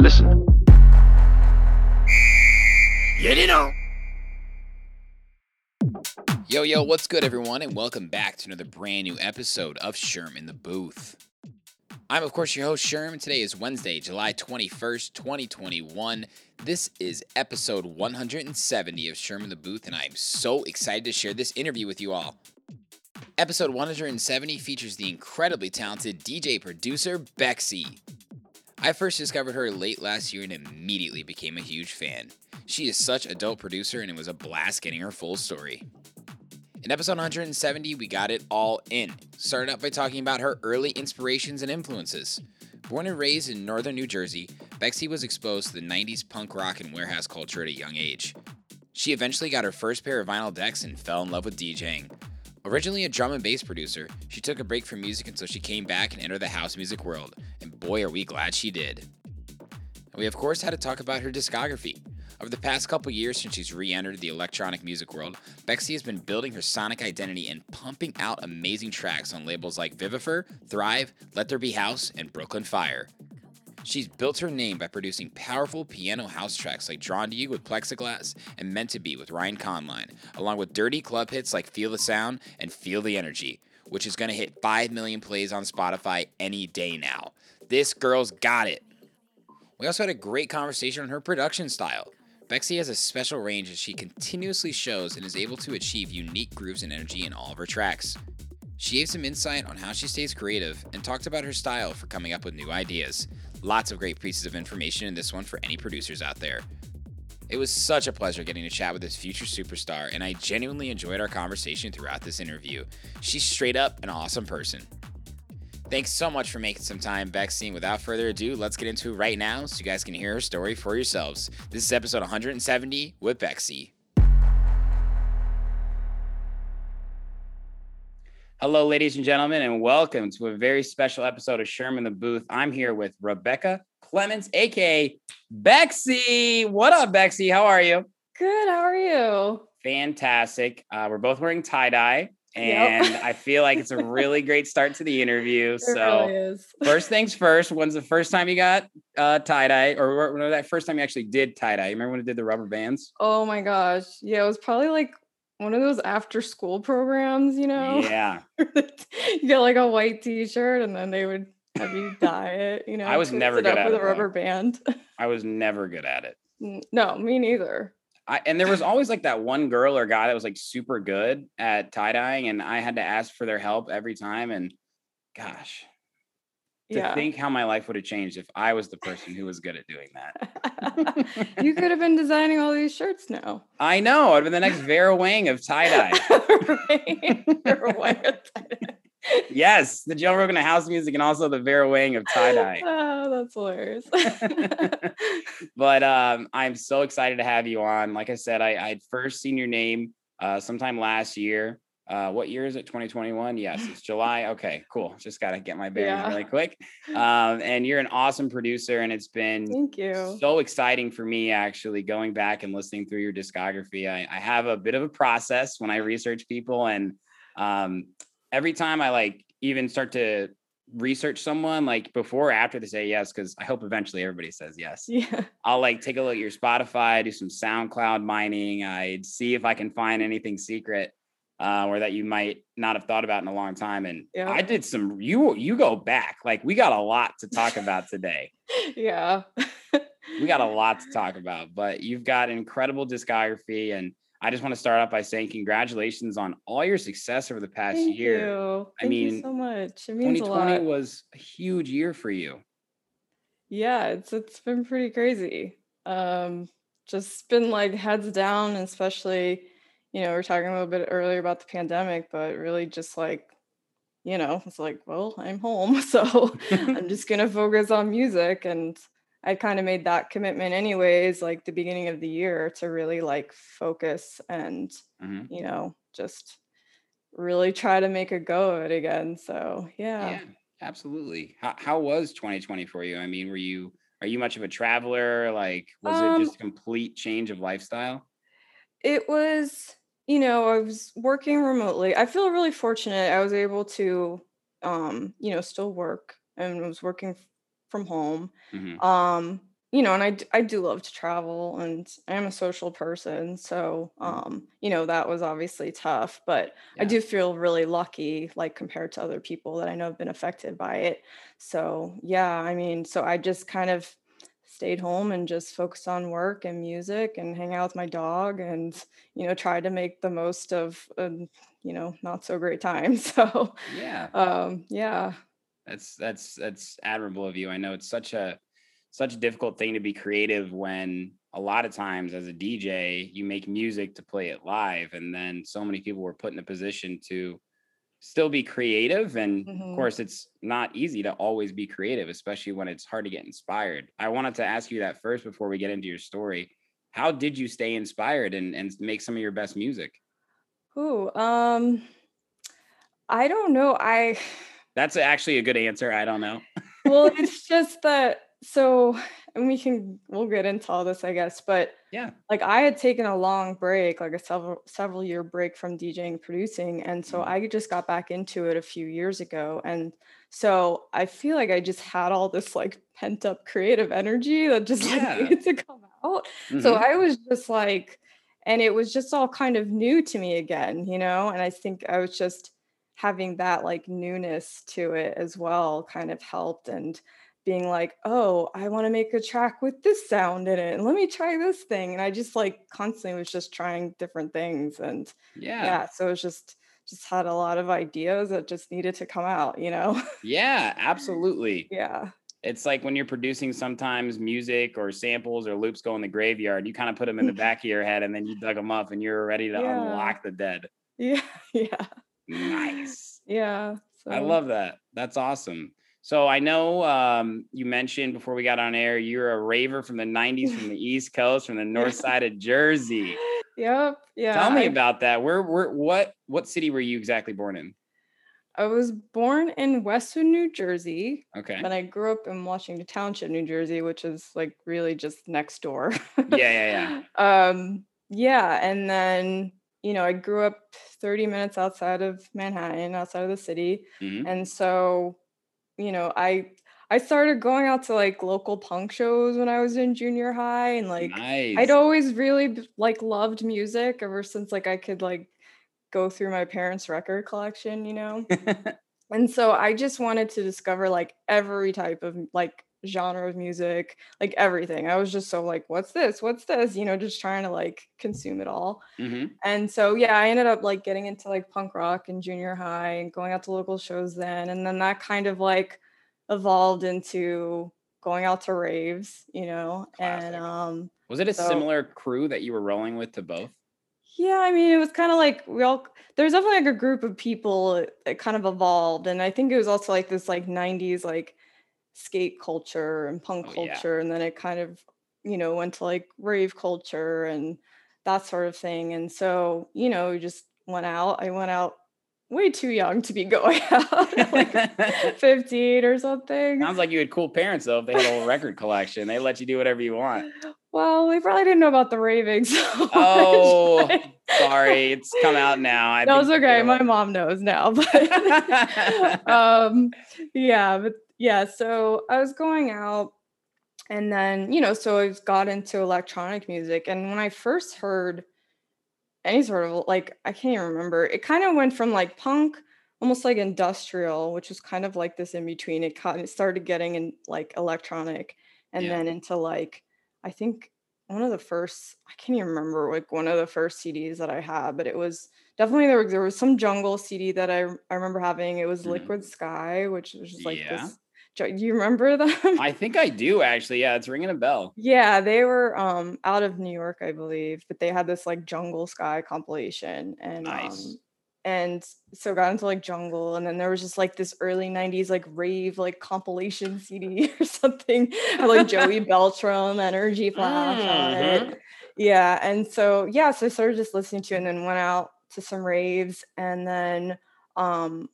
Listen. Yo, yo, what's good, everyone? And welcome back to another brand new episode of Sherm in the Booth. I'm, of course, your host, Sherm, and today is Wednesday, July 21st, 2021. This is episode 170 of Sherm in the Booth, and I am so excited to share this interview with you all. Episode 170 features the incredibly talented DJ producer Bexy. I first discovered her late last year and immediately became a huge fan. She is such a dope producer, and it was a blast getting her full story. In episode 170, we got it all in. Started out by talking about her early inspirations and influences. Born and raised in northern New Jersey, Bexy was exposed to the 90s punk rock and warehouse culture at a young age. She eventually got her first pair of vinyl decks and fell in love with DJing. Originally a drum and bass producer, she took a break from music until she came back and entered the house music world, and boy are we glad she did. We of course had to talk about her discography. Over the past couple years since she's re-entered the electronic music world, Bexy has been building her sonic identity and pumping out amazing tracks on labels like Vivifer, Thrive, Let There Be House, and Brooklyn Fire. She's built her name by producing powerful piano house tracks like Drawn to You with Plexiglass and Meant to Be with Ryan Conline, along with dirty club hits like Feel the Sound and Feel the Energy, which is going to hit 5 million plays on Spotify any day now. This girl's got it. We also had a great conversation on her production style. Bexy has a special range as she continuously shows and is able to achieve unique grooves and energy in all of her tracks. She gave some insight on how she stays creative and talked about her style for coming up with new ideas. Lots of great pieces of information in this one for any producers out there. It was such a pleasure getting to chat with this future superstar, and I genuinely enjoyed our conversation throughout this interview. She's straight up an awesome person. Thanks so much for making some time, Bexy. And without further ado, let's get into it right now so you guys can hear her story for yourselves. This is episode 170 with Bexy. Hello, ladies and gentlemen, and welcome to a very special episode of Sherm in the Booth. I'm here with Rebecca Clements, aka Bexy. What up, Bexy? How are you? Good. How are you? Fantastic. Uh, we're both wearing tie dye, Yep. and I feel like it's a really great start to the interview. It so, really first things first, when's the first time you got uh, tie dye, or when was that first time you actually did tie dye? You remember when it did the rubber bands? oh my gosh. Yeah, it was probably like one of those after school programs, you know? Yeah, you get like a white t-shirt and then they would have you dye it, you know. I was never good at with it, a though. rubber band. I was never good at it. No, me neither. I, and there was always like that one girl or guy that was like super good at tie dyeing, and I had to ask for their help every time. And gosh, to Yeah. think how my life would have changed if I was the person who was good at doing that. you could have been designing all these shirts now. I know. I'd been the next Vera Wang of tie dye. Right? Or what? yes, the Joe Rogan of house music and also the Vera Wang of tie dye. oh, that's hilarious. but um, I'm so excited to have you on. Like I said, I, I'd first seen your name uh, sometime last year. Uh, what year is it? 2021? Yes, it's July. Okay, cool. Just got to get my bearings Yeah. really quick. Um, and you're an awesome producer, and it's been Thank you. so exciting for me actually going back and listening through your discography. I, I have a bit of a process when I research people, and um, every time I like even start to research someone, like before or after they say yes, because I hope eventually everybody says yes. Yeah. I'll like take a look at your Spotify, do some SoundCloud mining. I'd see if I can find anything secret uh, or that you might not have thought about in a long time. And Yeah. I did some. You you go back. Like we got a lot to talk about today. Yeah. We got a lot to talk about. But you've got incredible discography, and I just want to start off by saying congratulations on all your success over the past Thank year. you. I Thank mean, you so much. It means a 2020 lot. was a huge year for you. Yeah, it's it's been pretty crazy. Um, just been like heads down, especially, you know, we are talking a little bit earlier about the pandemic, but really just like, you know, it's like, well, I'm home, so I'm just gonna focus on music and I kind of made that commitment anyways, like the beginning of the year to really like focus and, hmm you know, just really try to make a go of it again. So yeah. Yeah, absolutely. How how was 2020 for you? I mean, were you are you much of a traveler? Like, was it Um, just a complete change of lifestyle? it was, you know, I was working remotely. I feel really fortunate. I was able to, um, you know, still work and was working from home. hmm Um, you know, and I, I do love to travel and I am a social person. So, hmm um, you know, that was obviously tough, but I do feel really lucky, like compared to other people that I know have been affected by it. So, yeah, I mean, so I just kind of stayed home and just focused on work and music and hang out with my dog and, you know, try to make the most of, a, you know, not so great time. So, Yeah. um, yeah. That's that's that's admirable of you. I know it's such a such a difficult thing to be creative when a lot of times as a DJ you make music to play it live and then so many people were put in a position to still be creative and of hmm course it's not easy to always be creative especially when it's hard to get inspired. I wanted to ask you that first before we get into your story. How did you stay inspired and and make some of your best music? Ooh, um, I don't know. I That's actually a good answer. I don't know. well, it's just that so and we can we'll get into all this, I guess, but Yeah. like I had taken a long break, like a several several year break from DJing producing, and so Mhm. I just got back into it a few years ago. And so I feel like I just had all this like pent up creative energy that just like Yeah. needed to come out. So hmm I was just like, and it was just all kind of new to me again, you know? And I think I was just having that like newness to it as well kind of helped and being like, oh, I want to make a track with this sound in it. And let me try this thing. And I just like constantly was just trying different things. And Yeah. yeah, so it was just just had a lot of ideas that just needed to come out, you know? Yeah, absolutely. yeah. It's like when you're producing sometimes music or samples or loops go in the graveyard, you kind of put them in the back of your head and then you dug them up and you're ready to Yeah. unlock the dead. Yeah. Yeah. Nice. Yeah. I love that. That's awesome. So I know um, you mentioned before we got on air, you're a raver from the 90s from the East Coast, from the north side of Jersey. Yep. Yeah. Tell me I about that. Where, where, what, what city were you exactly born in? I was born in Western New Jersey, Okay. but I grew up in Washington Township, New Jersey, which is like really just next door. Yeah, yeah, yeah. um, yeah, and then you know, I grew up 30 minutes outside of Manhattan, outside of the city. yeah. hmm And so, you know, I I started going out to like local punk shows when I was in junior high and like I'd always really like loved music ever since like I could like go through my parents' record collection, you know. And so I just wanted to discover like every type of like genre of music, like everything. I was just so like, what's this? What's this? You know, just trying to like consume it all. hmm And so yeah, I ended up like getting into like punk rock in junior high and going out to local shows then. And then that kind of like evolved into going out to raves, you know. And um Was it a so similar crew that you were rolling with to both? yeah, I mean, it was kind of like we all there's definitely like a group of people that kind of evolved. And I think it was also like this like 90s like skate culture and punk Oh yeah. culture. And then it kind of, you know, went to like rave culture and that sort of thing. And so, you know, we just went out. I went out way too young to be going out like 15 or something. Sounds like you had cool parents though. If they had a whole record collection, they let you do whatever you want. Well, they probably didn't know about the raving so much. Oh, but- sorry, it's come out now. I No, it's okay. My mom knows now, but um, yeah, but yeah. So I was going out, and then you know, so I got into electronic music, and when I first heard any sort of like, I can't even remember. It kind of went from like punk, almost like industrial, which was kind of like this in between. It kind of started getting in like electronic, and Yeah. then into like, I think one of the first I can't even remember like one of the first CDs that I had, but it was definitely there was there was some jungle CD that I I remember having. It was Mhm. Liquid Sky, which was just like Yeah. this. Ju- You remember them? I think I do actually. Yeah, it's ringing a bell. yeah, they were um out of New York, I believe, but they had this like Jungle Sky compilation, and um and so got into like jungle and then there was just like this early 90s like rave like compilation cd or something had like joey beltram energy flash on Mhm. it yeah and so yeah so i started just listening to it and then went out to some raves and then um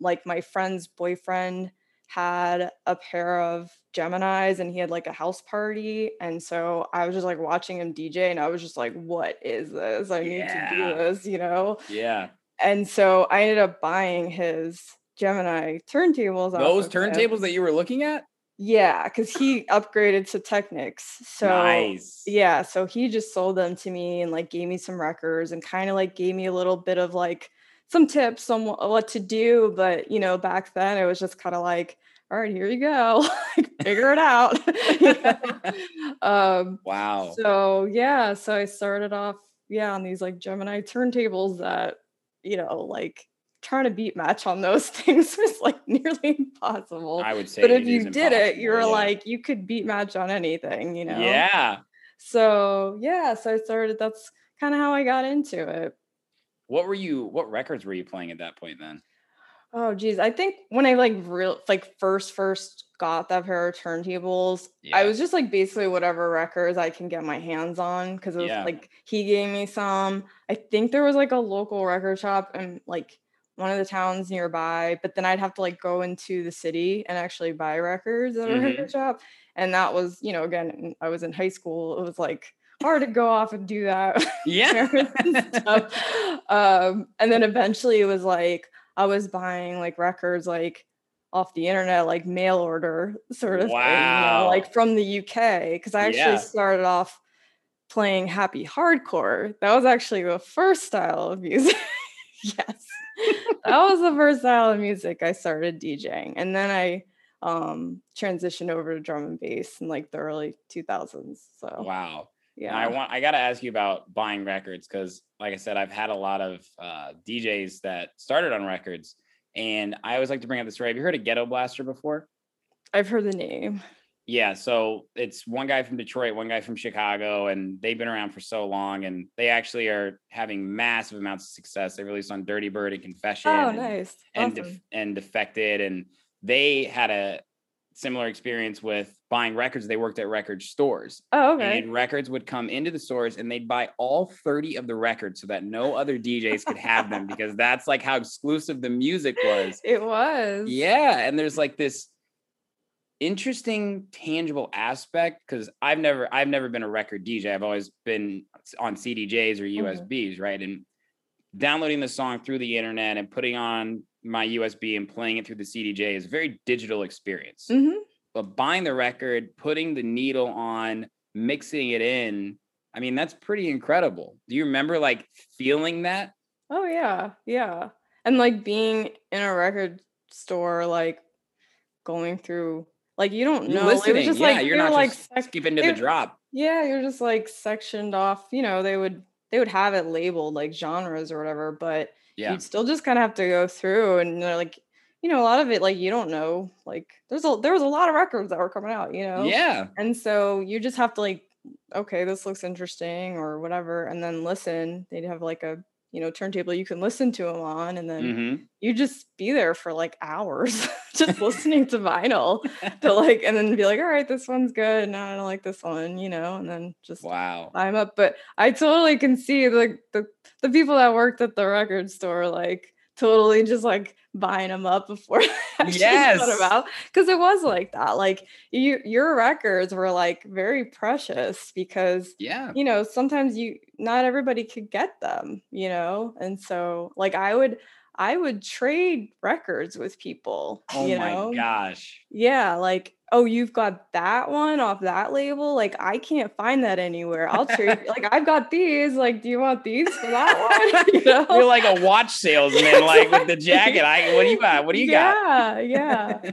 like my friend's boyfriend had a pair of Geminis and he had like a house party. And so I was just like watching him DJ and I was just like, what is this? I need to do this, you know? Yeah. And so I ended up buying his Gemini turntables. Those of him. turntables that you were looking at? Yeah, because he upgraded to Technics. So nice. yeah, so he just sold them to me and like gave me some records and kind of like gave me a little bit of like some tips on what to do. But you know, back then it was just kind of like, all right, here you go, like figure it out. Um, Wow. so yeah, so I started off yeah on these like Gemini turntables that you know like trying to beat match on those things was like nearly impossible. I would say But if you did it, you were yeah. like you could beat match on anything, you know. Yeah. So yeah, so I started. That's kind of how I got into it. What were you what records were you playing at that point then? Oh geez, I think when I like real like first first got that pair of turntables, I was just like basically whatever records I can get my hands on because it was Yeah. like he gave me some. I think there was like a local record shop in like one of the towns nearby, but then I'd have to like go into the city and actually buy records at a Mhm. record shop. And that was, you know, again, I was in high school. It was like hard to go off and do that. Yeah. and. Um, and then eventually it was like I was buying like records like off the internet, like mail order sort of thing, you know, Wow. like from the UK. Because I actually Yeah. started off playing happy hardcore. That was actually the first style of music. yes. that was the first style of music I started DJing. And then I um transitioned over to drum and bass in like the early 2000s. So Wow. Yeah. I want I gotta ask you about buying records because like I said, I've had a lot of uh, DJs that started on records. And I always like to bring up this story. Have you heard of Ghetto Blaster before? I've heard the name. Yeah, so it's one guy from Detroit, one guy from Chicago, and they've been around for so long, and they actually are having massive amounts of success. They released on Dirty Bird and Confession, Oh, and, nice. and, Awesome. Def- and Defected, and they had a similar experience with buying records. They worked at record stores, Oh, okay. and records would come into the stores, and they'd buy all thirty of the records so that no other DJs could have them because that's like how exclusive the music was. It was. Yeah, and there's like this interesting tangible aspect because I've never I've never been a record DJ. I've always been on CDJs or. Mm-hmm. USBs, right? And downloading the song through the internet and putting on my USB and playing it through the CDJ is a very digital experience. hmm But buying the record, putting the needle on, mixing it in, I mean, that's pretty incredible. Do you remember like feeling that? Oh yeah, yeah. And like being in a record store, like going through, like you don't know. It was listening, just yeah, like you're they not like just sec- skipping to the drop. Yeah, you're just like sectioned off. You know, they would they would have it labeled like genres or whatever, but Yeah. you'd still just kind of have to go through and they're like, you know, a lot of it like you don't know. Like there's a there was a lot of records that were coming out. You know. Yeah. And so you just have to like, okay, this looks interesting or whatever, and then listen. They'd have like a you know turntable you can listen to them on, and then hmm you just be there for like hours just listening to vinyl to like, and then be like, all right, this one's good. No, I don't like this one, you know, and then just Wow. i'm up. But I totally can see like the the people that worked at the record store like totally just like buying them up before Yes. put 'em out because it was like that. Like you, your records were like very precious because Yeah. you know sometimes you not everybody could get them, you know, and so like I would. I would trade records with people. Oh you my know? gosh. Yeah, like, oh, you've got that one off that label. Like, I can't find that anywhere. I'll trade. like, I've got these. Like, do you want these for that one? you know? You're like a watch salesman, like with the jacket. I what do you got? What do you got? yeah, yeah.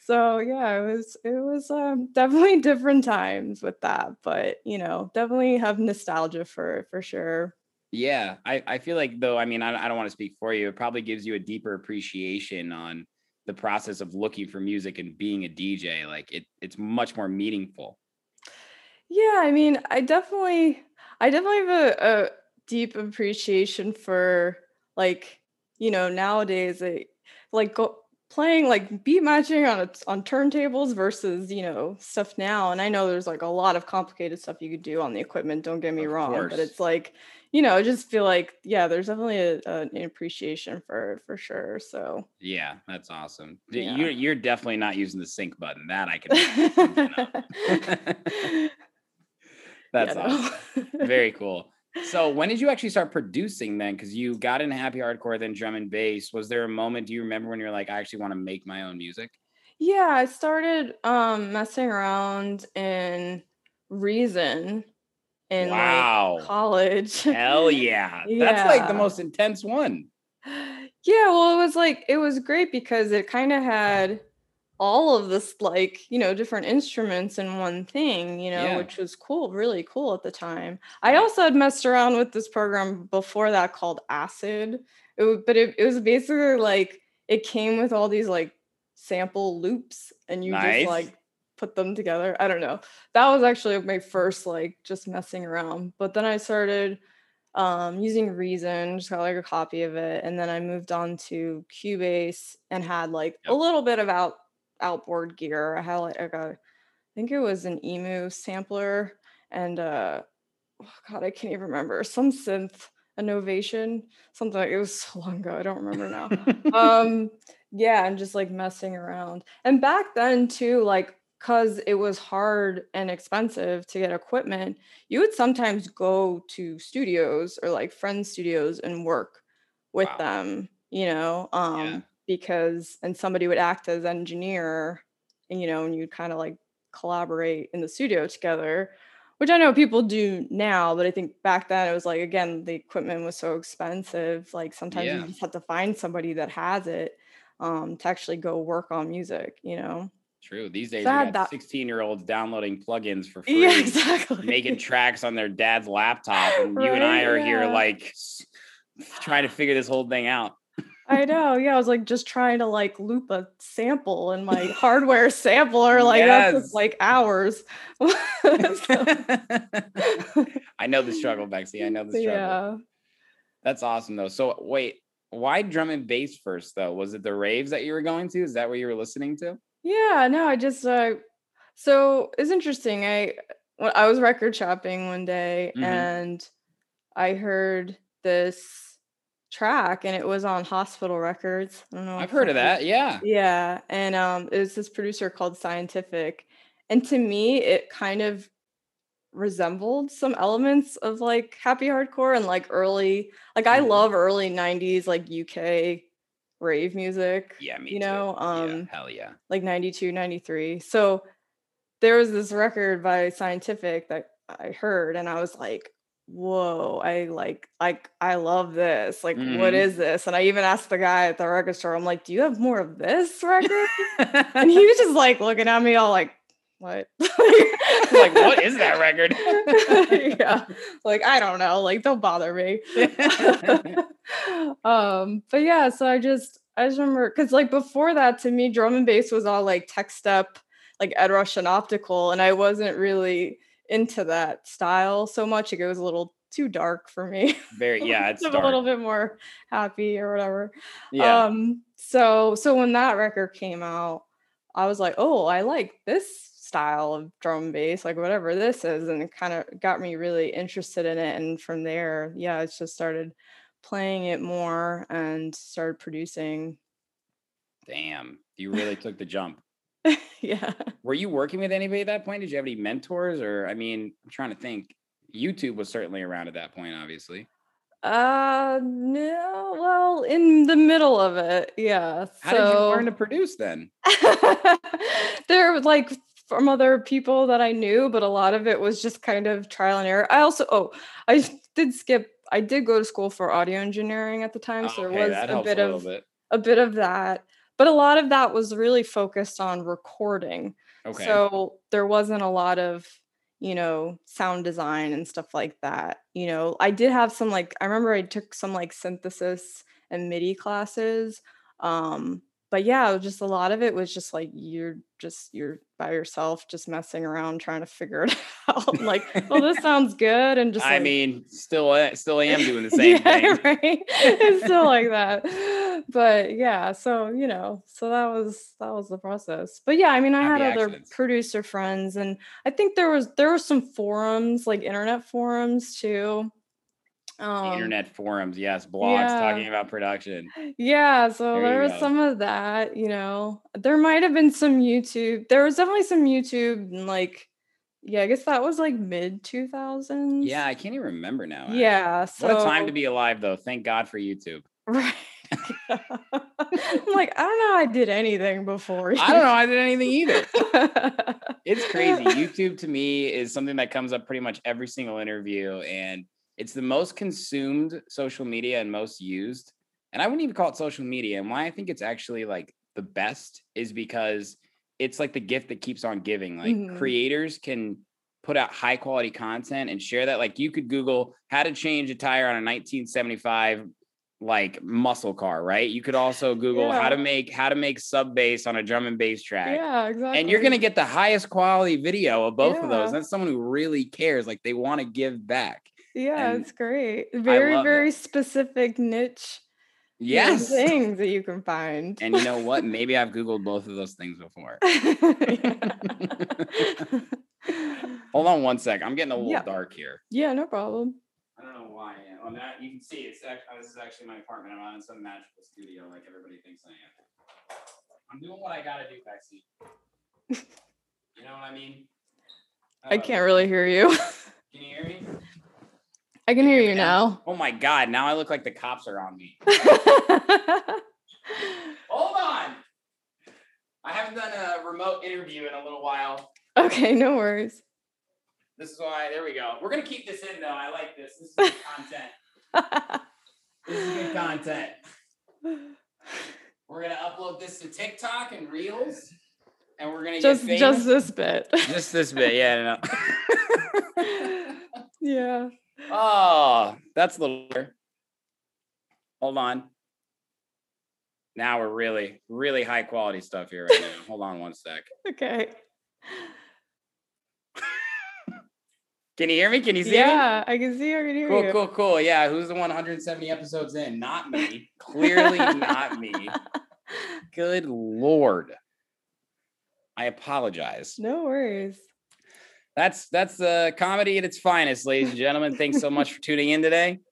So yeah, it was it was um, definitely different times with that, but you know, definitely have nostalgia for for sure. Yeah, I, I feel like though, I mean, I, I don't want to speak for you. It probably gives you a deeper appreciation on the process of looking for music and being a DJ. Like it, it's much more meaningful. Yeah, I mean, I definitely, I definitely have a, a deep appreciation for like you know, nowadays it like go playing like beat matching on on turntables versus, you know, stuff now. And I know there's like a lot of complicated stuff you could do on the equipment, don't get me Of wrong, but it's like, you know, I just feel like yeah, there's definitely a, a- an appreciation for for sure. So Yeah, that's awesome. Yeah. You're you're definitely not using the sync button. That I can. that's awesome. Very cool. So when did you actually start producing then? Because you got in happy hardcore, then drum and bass. Was there a moment? Do you remember when you're like, I actually want to make my own music? Yeah, I started um messing around in Reason in Wow. like college. Hell yeah. That's like the most intense one. Yeah, well, it was like it was great because it kind of had all of this like, you know, different instruments in one thing, you know, Yeah. which was cool, really cool at the time. I also had messed around with this program before that called Acid. It, but it, it was basically like it came with all these like sample loops and you Nice. just like put them together. I don't know. That was actually my first like just messing around. But then I started um, using Reason, just got like a copy of it, and then I moved on to Cubase and had like a little bit of out outboard gear. I had like a, I think it was an Emu sampler and uh, oh God, I can't even remember some synth, Innovation, something. Like, it was so long ago, I don't remember now. um, yeah, and just like messing around. And back then too, like because it was hard and expensive to get equipment, you would sometimes go to studios or like friend studios and work with Wow. them, you know, um, because and somebody would act as engineer, and, you know, and you'd kind of like collaborate in the studio together, which I know people do now, but I think back then it was like again, the equipment was so expensive. Like sometimes Yeah. you just have to find somebody that has it um to actually go work on music, you know. True. These days, I got that- 16 year olds downloading plugins for free. Yeah, exactly. making tracks on their dad's laptop and you and I Right, are here like trying to figure this whole thing out. I know. Yeah, I was like just trying to like loop a sample in my hardware sampler. Like Yes. took like hours. I know the struggle, Bexy. I know the struggle. yeah. That's awesome though. So wait, why drum and bass first though? Was it the raves that you were going to? Is that what you were listening to? Yeah, no, I just uh so it's interesting. I when I was record shopping one day Mhm. and I heard this track and it was on Hospital Records. I don't know. I've heard of that. Yeah. Yeah, and um, it was this producer called Scientific, and to me, it kind of resembled some elements of like happy hardcore and like early, like I Mhm. love early '90s like UK rave music. Yeah, me you too. know, yeah, um, hell yeah. like 92, 93. So there was this record by Scientific that I heard, and I was like, whoa, I like, like, I love this. Like, what Mhm. is this? And I even asked the guy at the record store, I'm like, do you have more of this record? and he was just like looking at me all like, what? like, what is that record? yeah. Like, I don't know. Like, don't bother me. um, but yeah, so I just I just remember because like before that to me, drum and bass was all like tech step, like Ed Rush and optical, and I wasn't really into that style so much. It was a little too dark for me. Very yeah, it's a little bit more happy or whatever. yeah. Um, so so when that record came out, I was like, oh, I like this style of drum and bass, like whatever this is, and it kind of got me really interested in it. And from there, yeah, it's just started playing it more and started producing. Damn. You really took the jump. yeah. Were you working with anybody at that point? Did you have any mentors? Or I mean, I'm trying to think. YouTube was certainly around at that point, obviously. Uh no, well, in the middle of it, yeah. How did you so- learn to produce then? there were like from other people that I knew, but a lot of it was just kind of trial and error. I also oh, I did skip. I did go to school for audio engineering at the time, so Okay, there was a bit a of bit. a bit of that. But a lot of that was really focused on recording. Okay. So there wasn't a lot of, you know, sound design and stuff like that. You know, I did have some like I remember I took some like synthesis and MIDI classes. Um, but yeah, just a lot of it was just like you're just you're by yourself, just messing around trying to figure it out. like, oh, this sounds good, and just I like, mean, still a- still am doing the same yeah, thing. right. It's still like that. But yeah, so you know, so that was that was the process. But yeah, I mean, I Happy had other accidents. producer friends, and I think there was there were some forums, like internet forums too. Um, Internet forums, yes, blogs yeah. talking about production. Yeah, so There there, was go. some of that, you know. There might have been some YouTube. There was definitely some YouTube and like yeah, I guess that was like mid 2000s. Yeah, I can't even remember now. actually. Yeah, so What a time to be alive, though. Thank God for YouTube. Right. I'm like, I don't know I did anything before. I don't know. I did anything either. It's crazy. YouTube to me is something that comes up pretty much every single interview, and it's the most consumed social media and most used. And I wouldn't even call it social media. And why I think it's actually like the best is because it's like the gift that keeps on giving. Like Mhm. creators can put out high quality content and share that. Like you could Google how to change a tire on a 1975 like muscle car, right? You could also Google how to make how to make sub bass on a drum and bass track yeah, exactly. and you're going to get the highest quality video of both of those. That's someone who really cares, like they want to give back. Yeah, and it's great. Very, love it. very specific niche you Yes. things that you can find. And you know what? Maybe I've Googled both of those things before. Hold on one sec. I'm getting a little Yeah. dark here. yeah, no problem. I don't know why. On that, you can see it's actually, this is actually my apartment. I'm not in some magical studio like everybody thinks I am. I'm doing what I got to do, Bexy. You know what I mean? I Uh, can't really hear you. Can you hear me? I can hear hear you now. Oh my God. Now I look like the cops are on me. Hold on. I haven't done a remote interview in a little while. okay, no worries. This is why. There we go. We're gonna keep this in though. I like this. This is good content. This is good content. We're gonna upload this to TikTok and Reels, and we're gonna just get just this bit. just this bit. Yeah. No. yeah. Oh, that's a little. Hold on. Now we're really, really high quality stuff here right now. Hold on one sec. Okay. Can you hear me? Can you see me? Yeah, I can see. I can hear you. Cool, you. cool, cool. Yeah, who's the 170 episodes in? Not me. Clearly not me. Good lord. I apologize. No worries. That's that's uh, comedy at its finest, ladies and gentlemen. Thanks so much for tuning in today.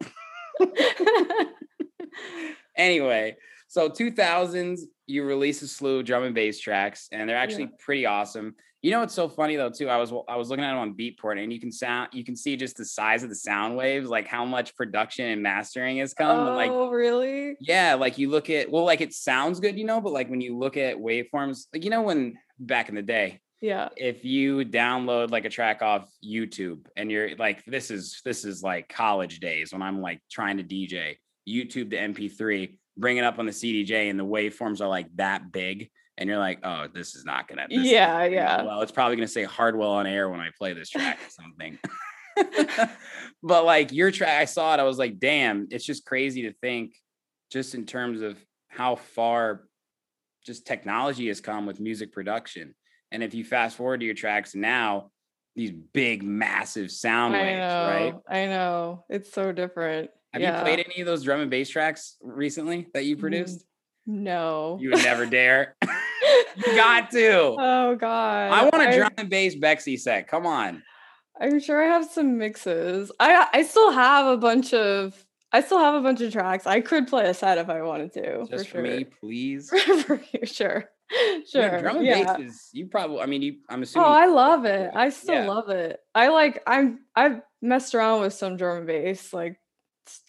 Anyway, so 2000s, you release a slew of drum and bass tracks, and they're actually pretty awesome. You know what's so funny though too? I was I was looking at them on Beatport, and you can sound you can see just the size of the sound waves, like how much production and mastering has come. and, like oh, really? yeah, like you look at well, like it sounds good, you know, but like when you look at waveforms, like you know, when back in the day, Yeah. if you download like a track off YouTube and you're like, this is this is like college days when I'm like trying to DJ, YouTube to MP3, bring it up on the CDJ, and the waveforms are like that big, and you're like, oh, this is not gonna. Yeah, yeah. Well, it's probably gonna say Hardwell on air when I play this track or something. but like your track, I saw it, I was like, damn, it's just crazy to think, just in terms of how far just technology has come with music production. And if you fast forward to your tracks now, these big, massive sound I waves, know. right? I know. It's so different. Have yeah. you played any of those drum and bass tracks recently that you mm, produced? No. You would never dare. you got to. Oh God. I want a I- drum and bass Bexy set. Come on. I'm sure I have some mixes. I I still have a bunch of I still have a bunch of tracks. I could play a set if I wanted to. Just for for sure. me, please. for you, sure. Yeah, Sure. drum and yeah. bass is you probably I mean you I'm oh, assuming. Oh, I love it. I still Yeah. love it. I like I'm I've messed around with some drum and bass like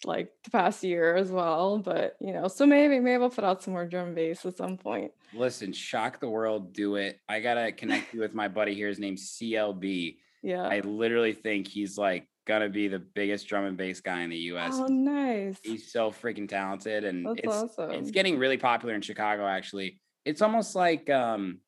like the past year as well. But you know, so maybe maybe I'll put out some more drum and bass at some point. listen, shock the world, do it. I gotta connect you with my buddy here. His name's CLB. Yeah. I literally think he's like gonna be the biggest drum and bass guy in the US. oh nice. He's so freaking talented, and That's it's awesome. it's getting really popular in Chicago. Actually, it's almost like um,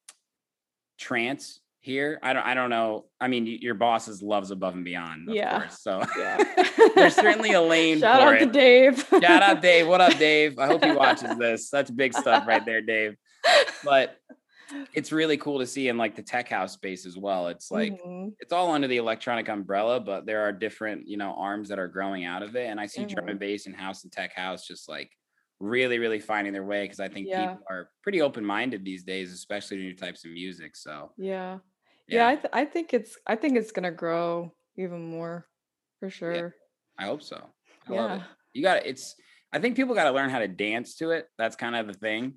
trance here. I don't I don't know. I mean, your bosses loves above and beyond, of Yeah. course. So Yeah. there's certainly a lane Shout for out it. to Dave. Shout out Dave. What up, Dave? I hope he watches this. That's big stuff right there, Dave. but it's really cool to see in like the tech house space as well. It's like Mhm. it's all under the electronic umbrella, but there are different, you know, arms that are growing out of it. And I see drum and bass and house and tech house just like really, really finding their way because I think Yeah. people are pretty open minded these days, especially to new types of music. So Yeah. Yeah, yeah, I th- I think it's I think it's gonna grow even more for sure. I hope so. I love it. Yeah. You got It's I think people got to learn how to dance to it. That's kind of the thing.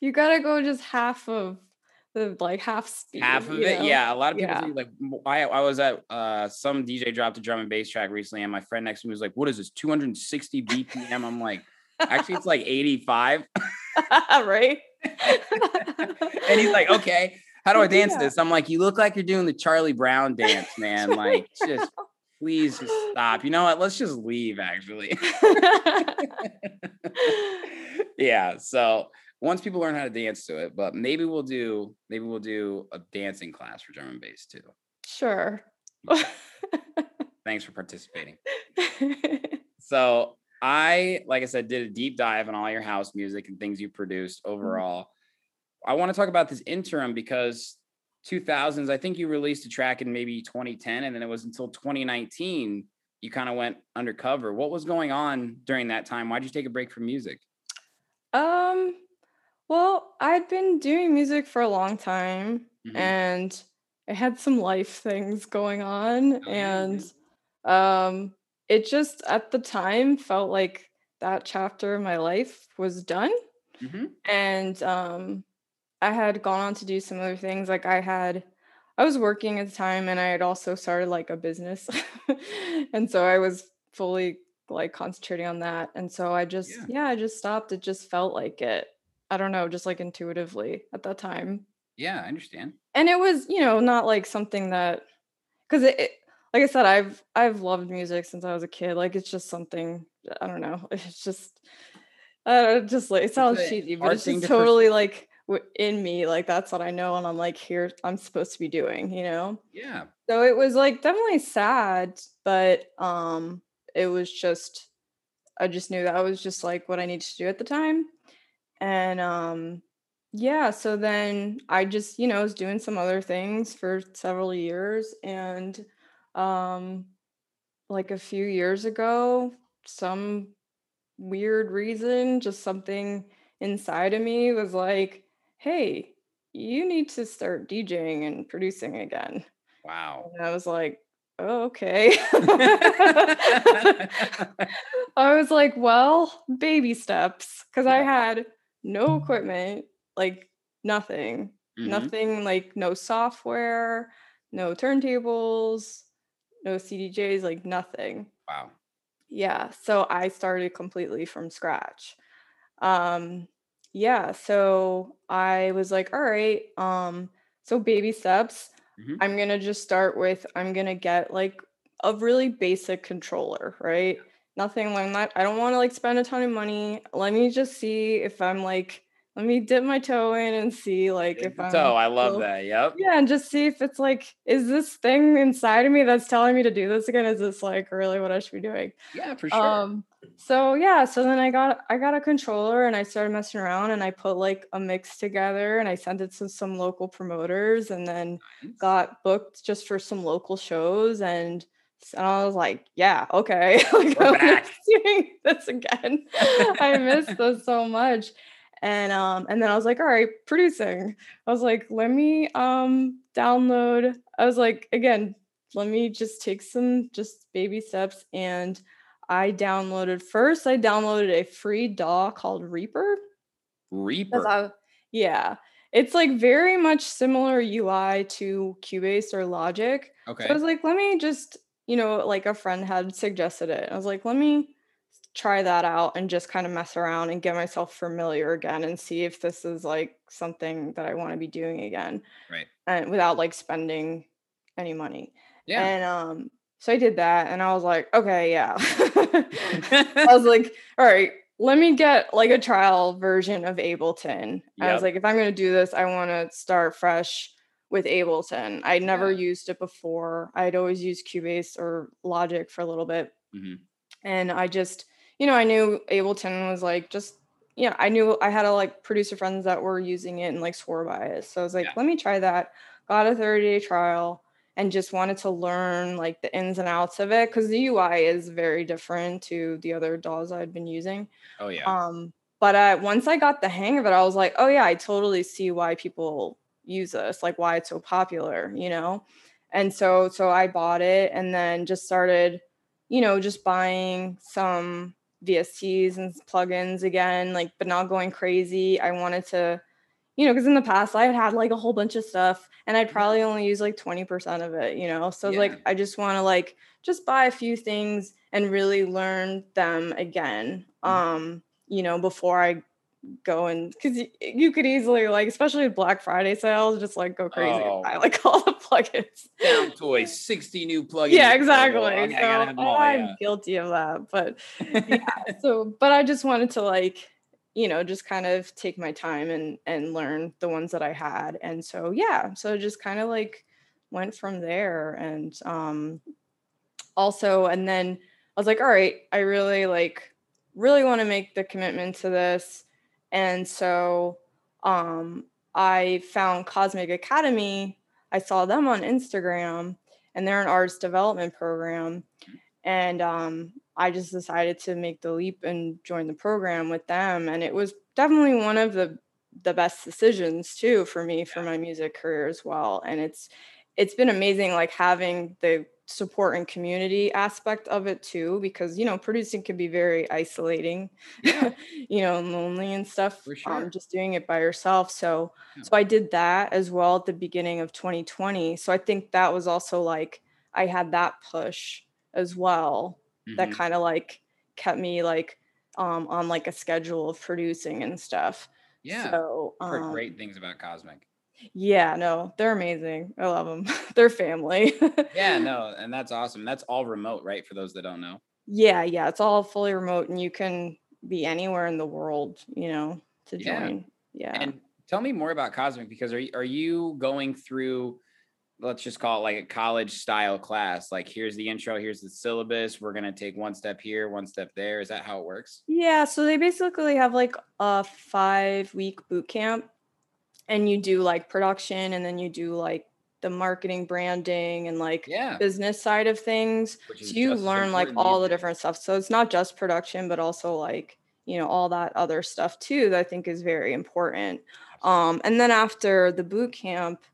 You gotta go just half of the like half speed. half of it know? yeah a lot of people Yeah. like I, I was at uh some dj dropped a drum and bass track recently and my friend next to me was like what is this 260 bpm i'm like actually it's like 85 right? and he's like okay how do i dance Yeah. this? I'm like you look like you're doing the charlie brown dance man. Like just please just stop. You know what? Let's just leave actually. Yeah so once people learn how to dance to it but maybe we'll do maybe we'll do a dancing class for drum and bass too. Sure. thanks for participating. So I, like I said, did a deep dive on all your house music and things you produced overall. I want to talk about this interim because 2000s, I think you released a track in maybe 2010, and then it was until 2019 you kind of went undercover. What was going on during that time? Why'd you take a break from music? um well, I'd been doing music for a long time Mhm. and I had some life things going on Oh, and um it just at the time felt like that chapter of my life was done Mhm. and um I had gone on to do some other things like I had I was working at the time and I had also started like a business and so I was fully like concentrating on that and so I just Yeah. yeah, I just stopped it just felt like it I don't know just like intuitively at that time Yeah, I understand. and it was you know not like something that because it, it like i said i've i've loved music since i was a kid like it's just something i don't know it's just uh just like it sounds a cheesy but it's just to pursue. totally like in me like that's what i know and i'm like here i'm supposed to be doing you know Yeah. so it was like definitely sad but um it was just i just knew that was just like what i needed to do at the time and um yeah so then i just you know was doing some other things for several years and um like a few years ago some weird reason just something inside of me was like hey you need to start djing and producing again Wow. and I was like, oh, okay. I was like, well, baby steps. Cause I had no equipment, like nothing, Mhm. nothing like no software, no turntables, no CDJs, like nothing. Wow. Yeah. So I started completely from scratch. Um, yeah. So I was like, all right, um, so baby steps. Mhm. I'm gonna just start with I'm gonna get like a really basic controller, right? Nothing like that. I don't want to like spend a ton of money. Let me just see if I'm like, let me dip my toe in and see like if I'm So I love still- that. Yep. yeah, and just see if it's like, is this thing inside of me that's telling me to do this again? Is this like really what I should be doing? Yeah, for sure. Um, so yeah, so then I got I got a controller and I started messing around and I put like a mix together and I sent it to some local promoters and then Nice. got booked just for some local shows and and I was like, yeah, okay. like, We're I'm back. doing this again. I miss this so much. And um and then I was like, all right, producing. I was like, let me um download. I was like, again, let me just take some just baby steps and I downloaded first I downloaded a free DAW called reaper Reaper. I- yeah. It's like very much similar UI to Cubase or Logic. Okay. So I was like, let me just, you know, like a friend had suggested it. I was like, let me try that out and just kind of mess around and get myself familiar again and see if this is like something that I want to be doing again. Right. And without like spending any money. Yeah. And um so I did that and I was like, okay, yeah. I was like, all right, let me get like a trial version of Ableton. I was like, if I'm gonna do this, I want to start fresh with Ableton. I'd never Yeah. used it before. I'd always used Cubase or Logic for a little bit. Mhm. And I just, you know, I knew Ableton was like just, you know, I knew I had a like producer friends that were using it and like swore by it. So I was like, Yeah. let me try that. Got a 30 day trial and just wanted to learn like the ins and outs of it because the UI is very different to the other DAWs I'd been using. Oh yeah. Um, but uh, once I got the hang of it, I was like, oh yeah, I totally see why people use this, like why it's so popular, you know. And so, so I bought it and then just started, you know, just buying some VSTs and plugins again, like, but not going crazy. I wanted to, you know, because in the past I had had like a whole bunch of stuff and I'd probably only use like 20% of it, you know. So Yeah. like I just want to like just buy a few things and really learn them again. Um, you know, before I go and because you, you could easily like, especially with Black Friday sales, just like go crazy Oh. and buy like all the plugins. Down toys, 60 new plugins. Yeah, exactly. I so have them I'm yeah. guilty of that, but yeah, so but I just wanted to like, you know, just kind of take my time and and learn the ones that I had. And so yeah, so just kind of like went from there and um also and then I was like, all right, I really like really want to make the commitment to this. And so um I found Cosmic Academy. I saw them on Instagram and they're an artist development program. And um, I just decided to make the leap and join the program with them. And it was definitely one of the the best decisions too for me for my music career as well. And it's it's been amazing like having the support and community aspect of it too because you know producing can be very isolating Yeah. you know and lonely and stuff For sure. um, just doing it by yourself so Yeah. so i did that as well at the beginning of 2020 so i think that was also like i had that push as well that Mhm. kind of like kept me like um on like a schedule of producing and stuff Yeah. so I've heard um, great things about Cosmic. Yeah no they're amazing i love them they're family Yeah, no, and that's awesome. That's all remote, right? For those that don't know. yeah yeah it's all fully remote and you can be anywhere in the world you know to Yeah. join yeah And tell me more about Cosmic because are you, are you going through let's just call it like a college style class? Like here's the intro, here's the syllabus. We're gonna take one step here, one step there. Is that how it works? Yeah, so they basically have like a five week boot camp, and you do like production, and then you do like the marketing, branding, and like Yeah. business side of things. So you learn like all the different stuff. So it's not just production, but also like you know all that other stuff too that I think is very important. Um, and then after the boot camp,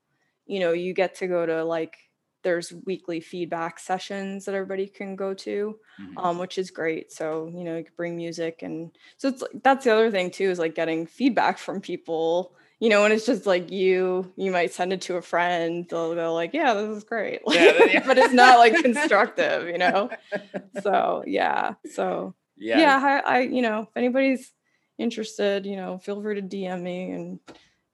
you know, you get to go to like there's weekly feedback sessions that everybody can go to Mhm. um, which is great. So you know, you could bring music, and so it's like that's the other thing too is like getting feedback from people. You know, and it's just like you, you might send it to a friend. They'll go like, "Yeah, this is great," Yeah, yeah. but it's not like constructive. You know, so yeah, so yeah. yeah, I, I, you know, if anybody's interested, you know, feel free to DM me and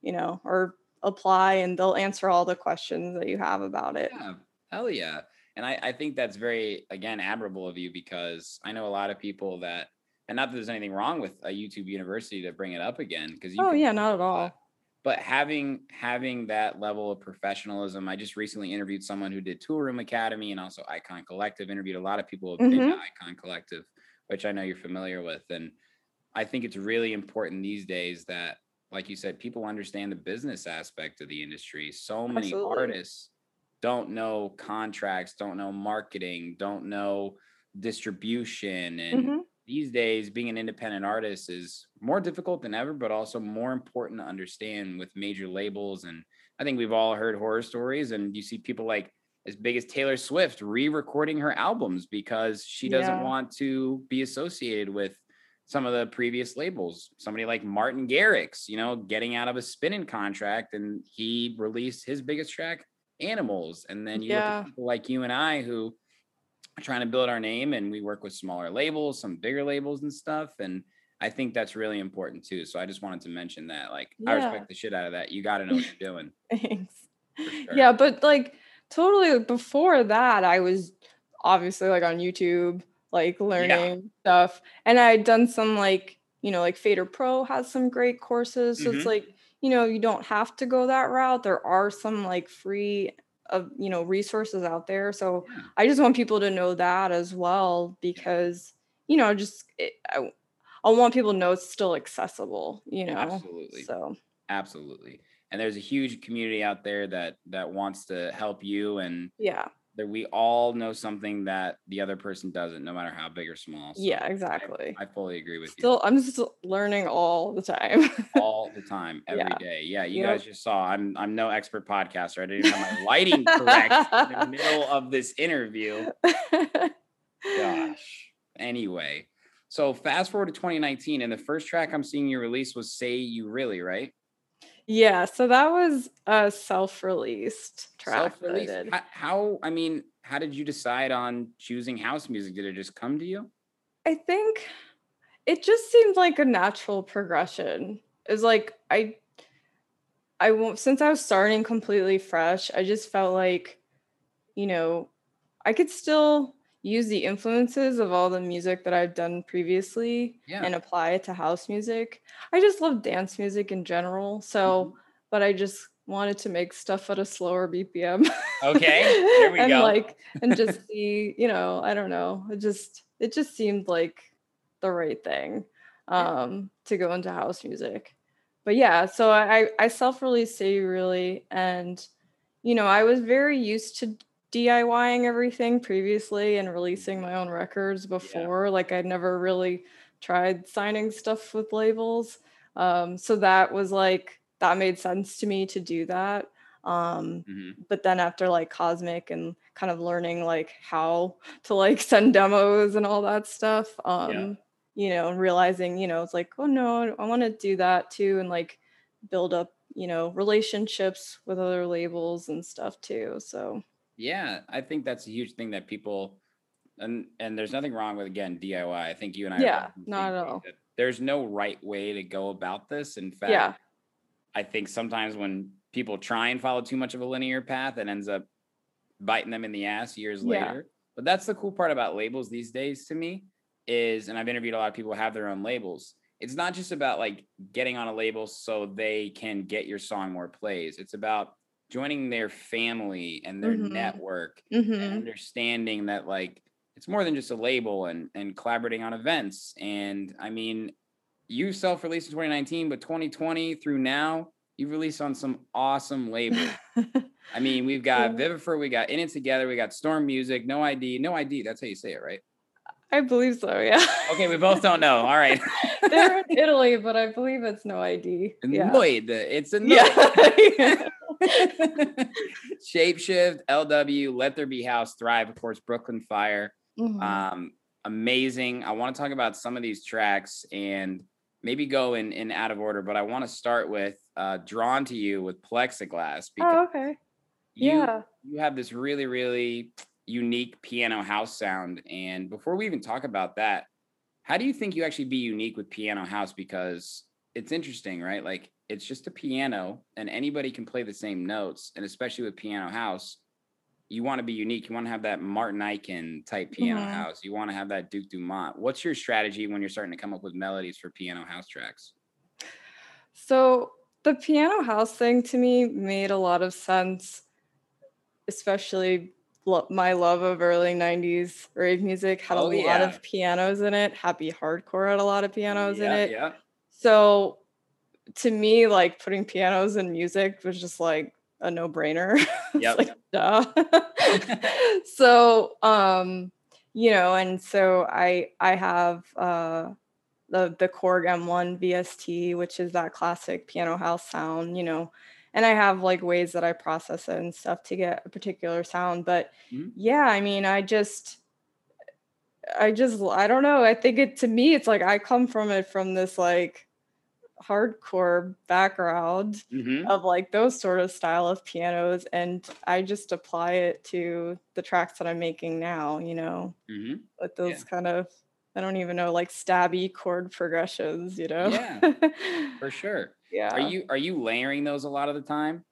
you know, or apply, and they'll answer all the questions that you have about it. Yeah, hell yeah. And I, I think that's very, again, admirable of you because I know a lot of people that, and not that there's anything wrong with a YouTube university to bring it up again, because you Oh yeah, not at all. But having having that level of professionalism, I just recently interviewed someone who did Toolroom Academy and also Icon Collective. Interviewed a lot of people to Mhm. Icon Collective, which I know you're familiar with. And I think it's really important these days that, like you said, people understand the business aspect of the industry. So many Absolutely. artists don't know contracts, don't know marketing, don't know distribution. And Mhm. These days, being an independent artist is more difficult than ever, but also more important to understand with major labels. And I think we've all heard horror stories, and you see people like as big as Taylor Swift re-recording her albums because she doesn't Yeah. want to be associated with some of the previous labels. Somebody like Martin Garrix, you know, getting out of a Spinnin' contract, and he released his biggest track, Animals. And then you look at people like you and I who trying to build our name, and we work with smaller labels, some bigger labels and stuff. And I think that's really important too. So I just wanted to mention that. Like, I respect the shit out of that. You got to know what you're doing. Thanks. Sure. Yeah, but like totally before that, I was obviously like on YouTube, like learning stuff. And I had done some like, you know, like Fader Pro has some great courses. So Mhm. it's like, you know, you don't have to go that route. There are some like free of you know resources out there. So Yeah. I just want people to know that as well because you know just it, I, I want people to know it's still accessible, you know. Absolutely. So Absolutely. And there's a huge community out there that that wants to help you and yeah, that we all know something that the other person doesn't, no matter how big or small. So yeah, exactly. I, fully agree with you. Still, I'm just learning all the time. all the time, every day. Yeah. Yeah, you Yep. guys just saw I'm I'm no expert podcaster. I didn't have my lighting correct in the middle of this interview. Gosh. Anyway, so fast forward to 2019, and the first track I'm seeing you release was "Say You Really," right? Yeah, so that was a self-released track Self-release. did. How, how? I mean, how did you decide on choosing house music? Did it just come to you? I think it just seemed like a natural progression. It's like I I won't since I was starting completely fresh, I just felt like, you know, I could still use the influences of all the music that I've done previously Yeah. and apply it to house music. I just love dance music in general. So, Mm-hmm. but I just wanted to make stuff at a slower BPM. Okay, there we and go. like and just see, you know, I don't know. It just it just seemed like the right thing um to go into house music. But yeah, so I I self-released Say Really and you know, I was very used to DIYing everything previously and releasing my own records before. Like I'd never really tried signing stuff with labels. Um, so that was like that made sense to me to do that. Um, Mhm. but then after like Cosmic and kind of learning like how to like send demos and all that stuff, um, you know, and realizing, you know, it's like, oh no, I want to do that too and like build up, you know, relationships with other labels and stuff too. So Yeah, I think that's a huge thing that people and and there's nothing wrong with again DIY. I think you and I Yeah, both on the not at all. There's no right way to go about this. In fact, Yeah. I think sometimes when people try and follow too much of a linear path, it ends up biting them in the ass years Yeah. later. But that's the cool part about labels these days to me is, and I've interviewed a lot of people who have their own labels. It's not just about like getting on a label so they can get your song more plays. It's about joining their family and their Mhm. network and mhm. understanding that like it's more than just a label and and collaborating on events and i mean you self-released in 2019 but 2020 through now you've released on some awesome labels i mean we've got Yeah. vivifer we got in it together we got storm music no id no id that's how you say it right I believe so, yeah. okay we both don't know all right They're in Italy, but I believe it's no ID. Yeah. it's annoyed Yeah. shapeshift lw let there be house thrive of course brooklyn fire Mhm. um amazing i want to talk about some of these tracks and maybe go in in out of order but i want to start with uh drawn to you with plexiglass because oh, okay. you Yeah. you have this really really unique piano house sound and before we even talk about that how do you think you actually be unique with piano house because it's interesting right like it's just a piano and anybody can play the same notes and especially with piano house you want to be unique you want to have that martin Ikin type piano Mhm. house you want to have that duke dumont what's your strategy when you're starting to come up with melodies for piano house tracks So the piano house thing to me made a lot of sense, especially lo- my love of early 90s rave music had a Oh, lot yeah. of pianos in it. Happy Hardcore had a lot of pianos in it. yeah So to me, like putting pianos in music was just like a no-brainer. It's Yep. like duh. so um, you know, and so I I have uh the the Korg M1 VST, which is that classic piano house sound, you know, and I have like ways that I process it and stuff to get a particular sound. But Mhm. yeah, I mean, I just I just I don't know. I think it to me it's like I come from it from this like hardcore background Mhm. of like those sort of style of pianos and I just apply it to the tracks that I'm making now, you know, Mhm. with those kind of I don't even know like stabby chord progressions, you know. Yeah, for sure yeah. are you are you layering those a lot of the time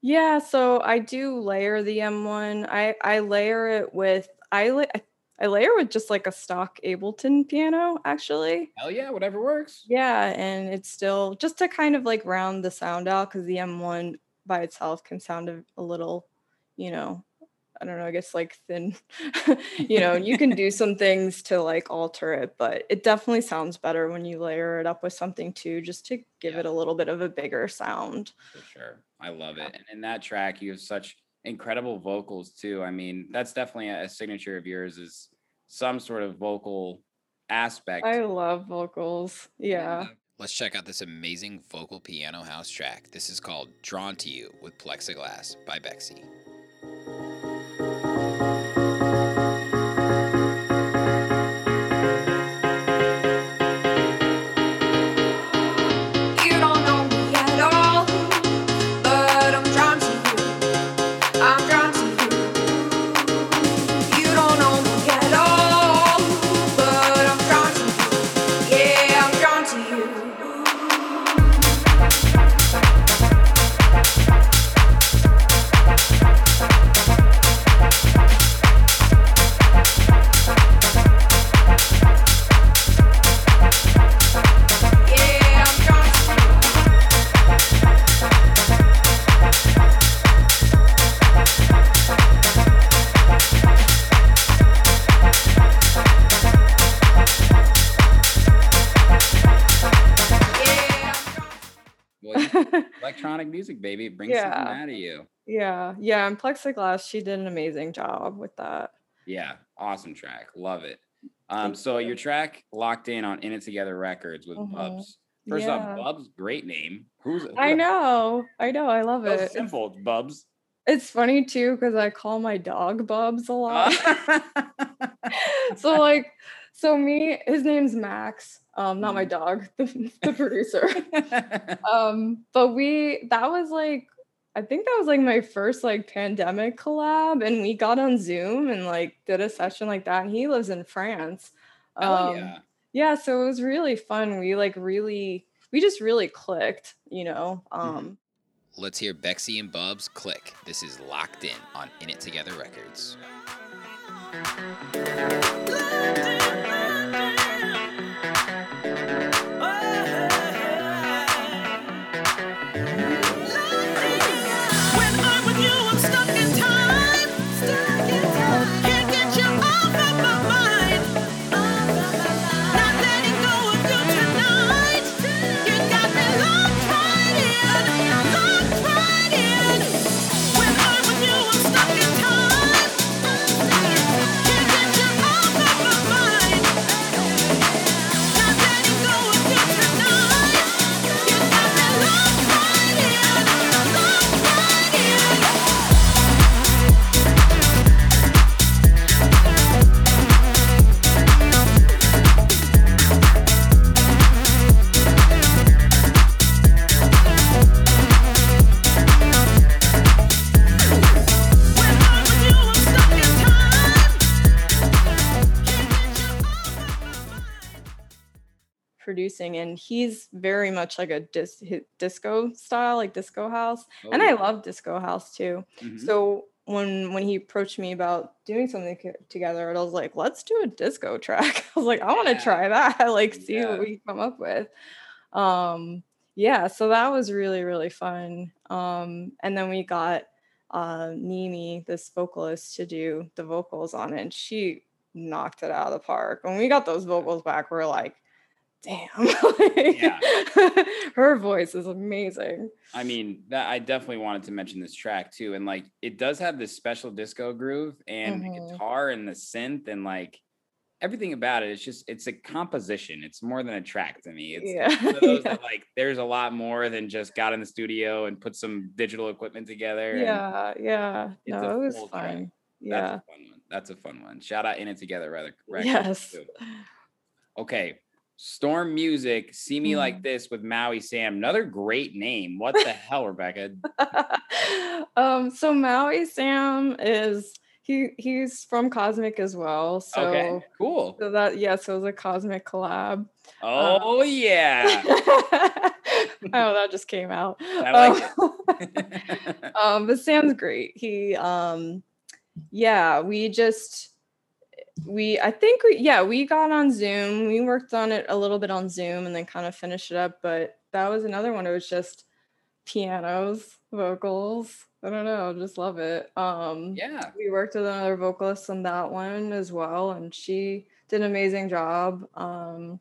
Yeah, so I do layer the M1. I I layer it with I I- I layer with just like a stock Ableton piano actually. hell yeah whatever works Yeah, and it's still just to kind of like round the sound out because the M1 by itself can sound a, a little, you know, I don't know, I guess like thin, you know, you can do some things to like alter it, but it definitely sounds better when you layer it up with something too, just to give Yeah. it a little bit of a bigger sound. For sure. I love it. And in that track, you have such incredible vocals too. I mean, that's definitely a, a signature of yours is some sort of vocal aspect. I love vocals. Yeah. Let's check out this amazing vocal piano house track. This is called Drawn to You with Plexiglass by Bexy. Yeah. something out of you. Yeah. Yeah. And Plexiglass, she did an amazing job with that. Yeah. Awesome track. Love it. Um, so you. your track locked in on In It Together Records with Mhm. Bubs. First Yeah. off, Bubs, great name. Who's who I know. I know. I love So it. It's- simple, Bubs. It's funny too because I call my dog Bubs a lot. Uh, so like, so me, his name's Max. Um, not Mm-hmm. my dog, the, the producer. um, but we that was like, I think that was like my first like pandemic collab, and we got on Zoom and like did a session like that. And he lives in France. Um, yeah. yeah, so it was really fun. We like really, we just really clicked, you know. Um, Let's hear Bexy and Bubs click. This is Locked In on In It Together Records. Producing and he's very much like a dis- disco style like disco house and Oh, i love disco house too. Mhm. so when when he approached me about doing something together i was like let's do a disco track. I was like i want to Yeah. try that like see Yeah. what we come up with. Um yeah so that was really really fun. Um and then we got uh mimi this vocalist to do the vocals on it and she knocked it out of the park. When we got those vocals back we're like damn like, Yeah. her voice is amazing I mean, that I definitely wanted to mention this track too. And like it does have this special disco groove and Mhm. the guitar and the synth and like everything about it. It's just it's a composition. It's more than a track to me. It's Yeah, one of those yeah. that like there's a lot more than just got in the studio and put some digital equipment together. yeah yeah it's no it was full track. fun That's yeah a fun one. That's a fun one. Shout out in it together, rather. Yes. Okay. Storm Music, See Me Like Mhm. This with Maui Sam. Another great name. What the hell, Rebecca? um so maui sam is he he's from cosmic as well so okay, cool. so that yeah so it was a cosmic collab Oh yeah. oh that just came out I like it um but sam's great he um yeah we just we i think we yeah we got on zoom we worked on it a little bit on zoom and then kind of finished it up but that was another one it was just pianos, vocals. I don't know, just love it. Um Yeah. we worked with another vocalist on that one as well, and she did an amazing job. Um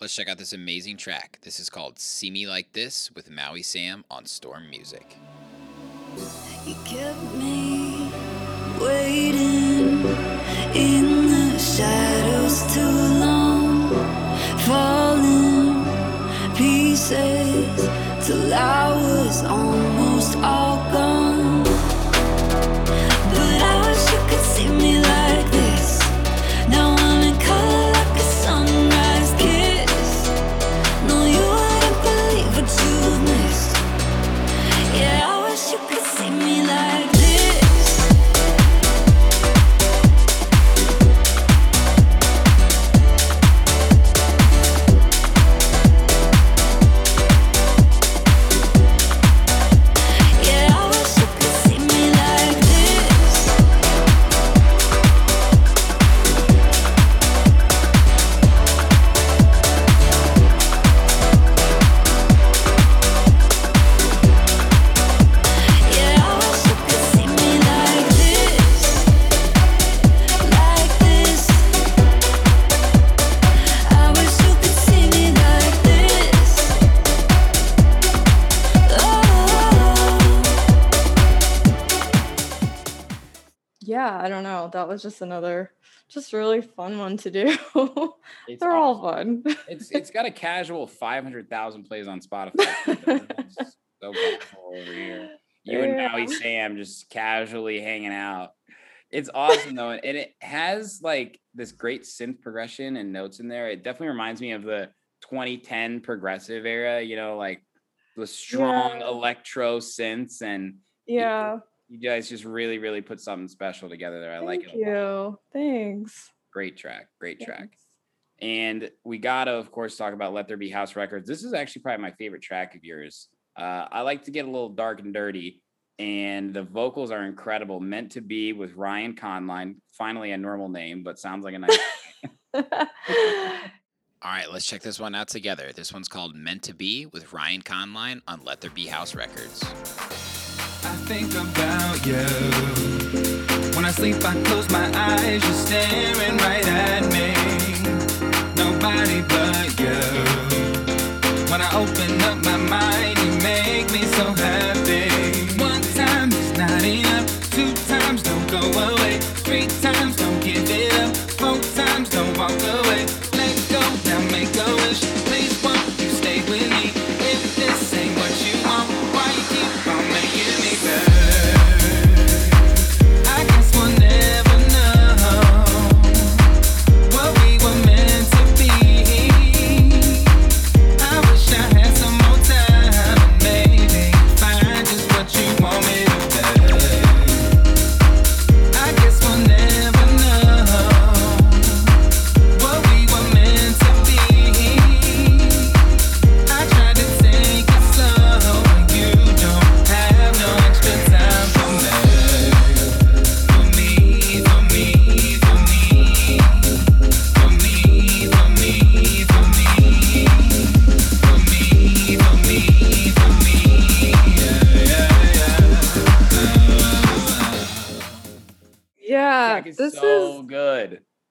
Let's check out this amazing track. This is called See Me Like This with Maui Sam on Storm Music. You kept me waiting in the shadows too long, falling pieces till I was almost all gone. That was just another just really fun one to do. They're all fun. It's it's got a casual 500,000 plays on Spotify. So casual over here. You and Maui Sam just casually hanging out. It's awesome though, and it has like this great synth progression and notes in there. It definitely reminds me of the 2010 progressive era. You know, like the strong Yeah. electro synths, and yeah. You guys just really, really put something special together there. I like it. Thank a lot. you. Thanks. Great track, great track. Thanks. And we gotta, of course, talk about "Let There Be House Records." This is actually probably my favorite track of yours. Uh, I like to get a little dark and dirty, and the vocals are incredible. Meant to be with Ryan Conline, finally a normal name, but sounds like a nice. All right, let's check this one out together. This one's called Meant to Be with Ryan Conline on Let There Be House Records. Think about you. When I sleep, I close my eyes, you're staring right at me. Nobody but you. When I open up my mind, you make me so happy.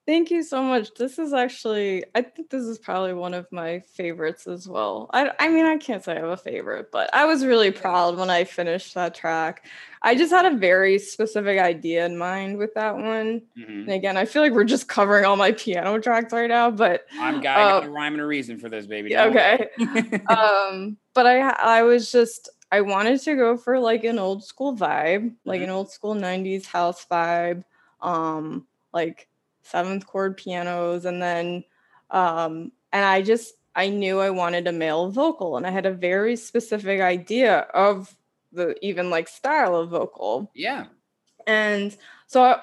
Thank you so much. This is actually, I think this is probably one of my favorites as well. I, I mean, I can't say I have a favorite, but I was really proud when I finished that track. I just had a very specific idea in mind with that one. Mhm. And again, I feel like we're just covering all my piano tracks right now, but I'm got, Uh, a rhyme and a reason for this, baby. don't okay. um, but I, I was just I wanted to go for like an old school vibe, like Mhm. an old school 90s house vibe, um, like seventh chord pianos, and then um, and I just I knew I wanted a male vocal, and I had a very specific idea of the even like style of vocal. yeah. And so I,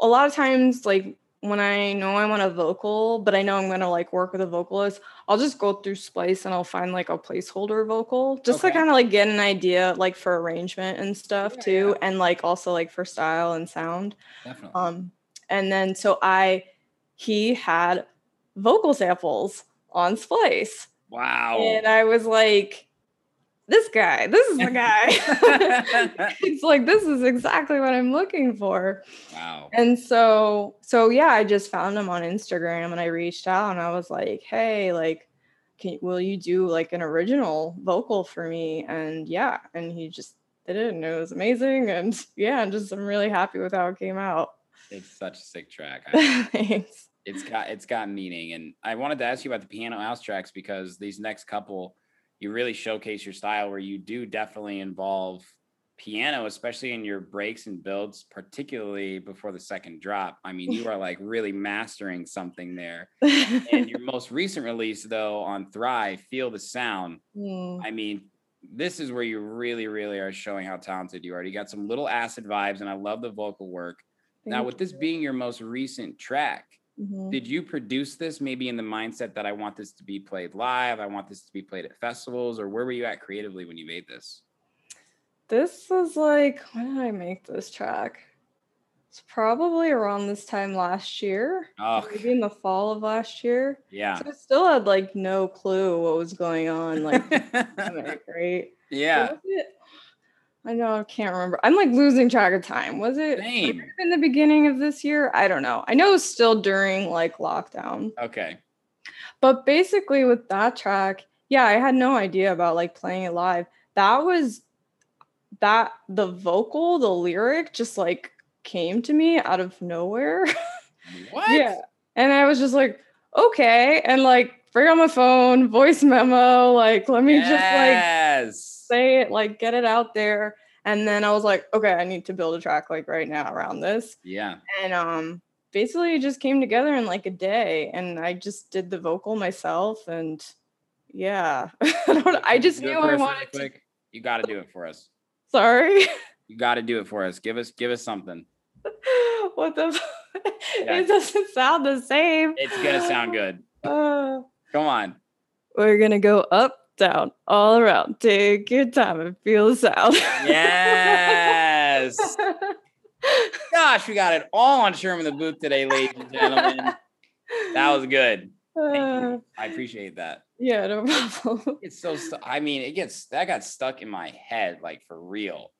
a lot of times, like when I know I want a vocal, but I know I'm gonna like work with a vocalist, I'll just go through Splice and I'll find like a placeholder vocal just to kind of like get an idea like for arrangement and stuff Yeah, too, and like also like for style and sound. Definitely. Um, and then so I he had vocal samples on Splice. wow. And I was like, this guy, this is the guy. it's like this is exactly what I'm looking for. wow. And so, so yeah, I just found him on Instagram and I reached out and I was like, hey, like, can will you do like an original vocal for me? And yeah, and he just did it and it was amazing. And yeah, and just I'm really happy with how it came out. It's such a sick track. Thanks. it's got it's got meaning and i wanted to ask you about the piano house tracks because these next couple you really showcase your style where you do definitely involve piano especially in your breaks and builds particularly before the second drop. I mean you are like really mastering something there. And your most recent release though on thrive feel the sound Mm, i mean this is where you really really are showing how talented you are. You got some little acid vibes and i love the vocal work now with this being your most recent track Mhm. did you produce this maybe in the mindset that I want this to be played live? I want this to be played at festivals, or where were you at creatively when you made this? This was like, when did I make this track? It's probably around this time last year, Oh, maybe in the fall of last year. yeah. So I still had like no clue what was going on, like right? So yeah. it- I know I can't remember. I'm like losing track of time. Was it Same. in the beginning of this year? I don't know. I know it was still during like lockdown. Okay. But basically with that track, yeah, I had no idea about like playing it live. That was that the vocal, the lyric just like came to me out of nowhere. What? Yeah. And I was just like, okay. And like bring on my phone, voice memo, like let me just like Yes. Say it, like get it out there. And then I was like, okay, I need to build a track like right now around this. Yeah. And um basically it just came together in like a day and I just did the vocal myself and yeah. I, don't, I just Do knew I us really wanted to. You got to do it for us. sorry. You got to do it for us. Give us give us something. what the Yeah. it doesn't sound the same. It's gonna sound good. Uh, Come on. we're gonna go up, down, all around. Take your time and feel the sound. Yes. Gosh, we got it all on Sherman the booth today, ladies and gentlemen. That was good. Uh. I appreciate that. yeah, no problem. It's so. Stu- I mean, it gets that got stuck in my head, like for real.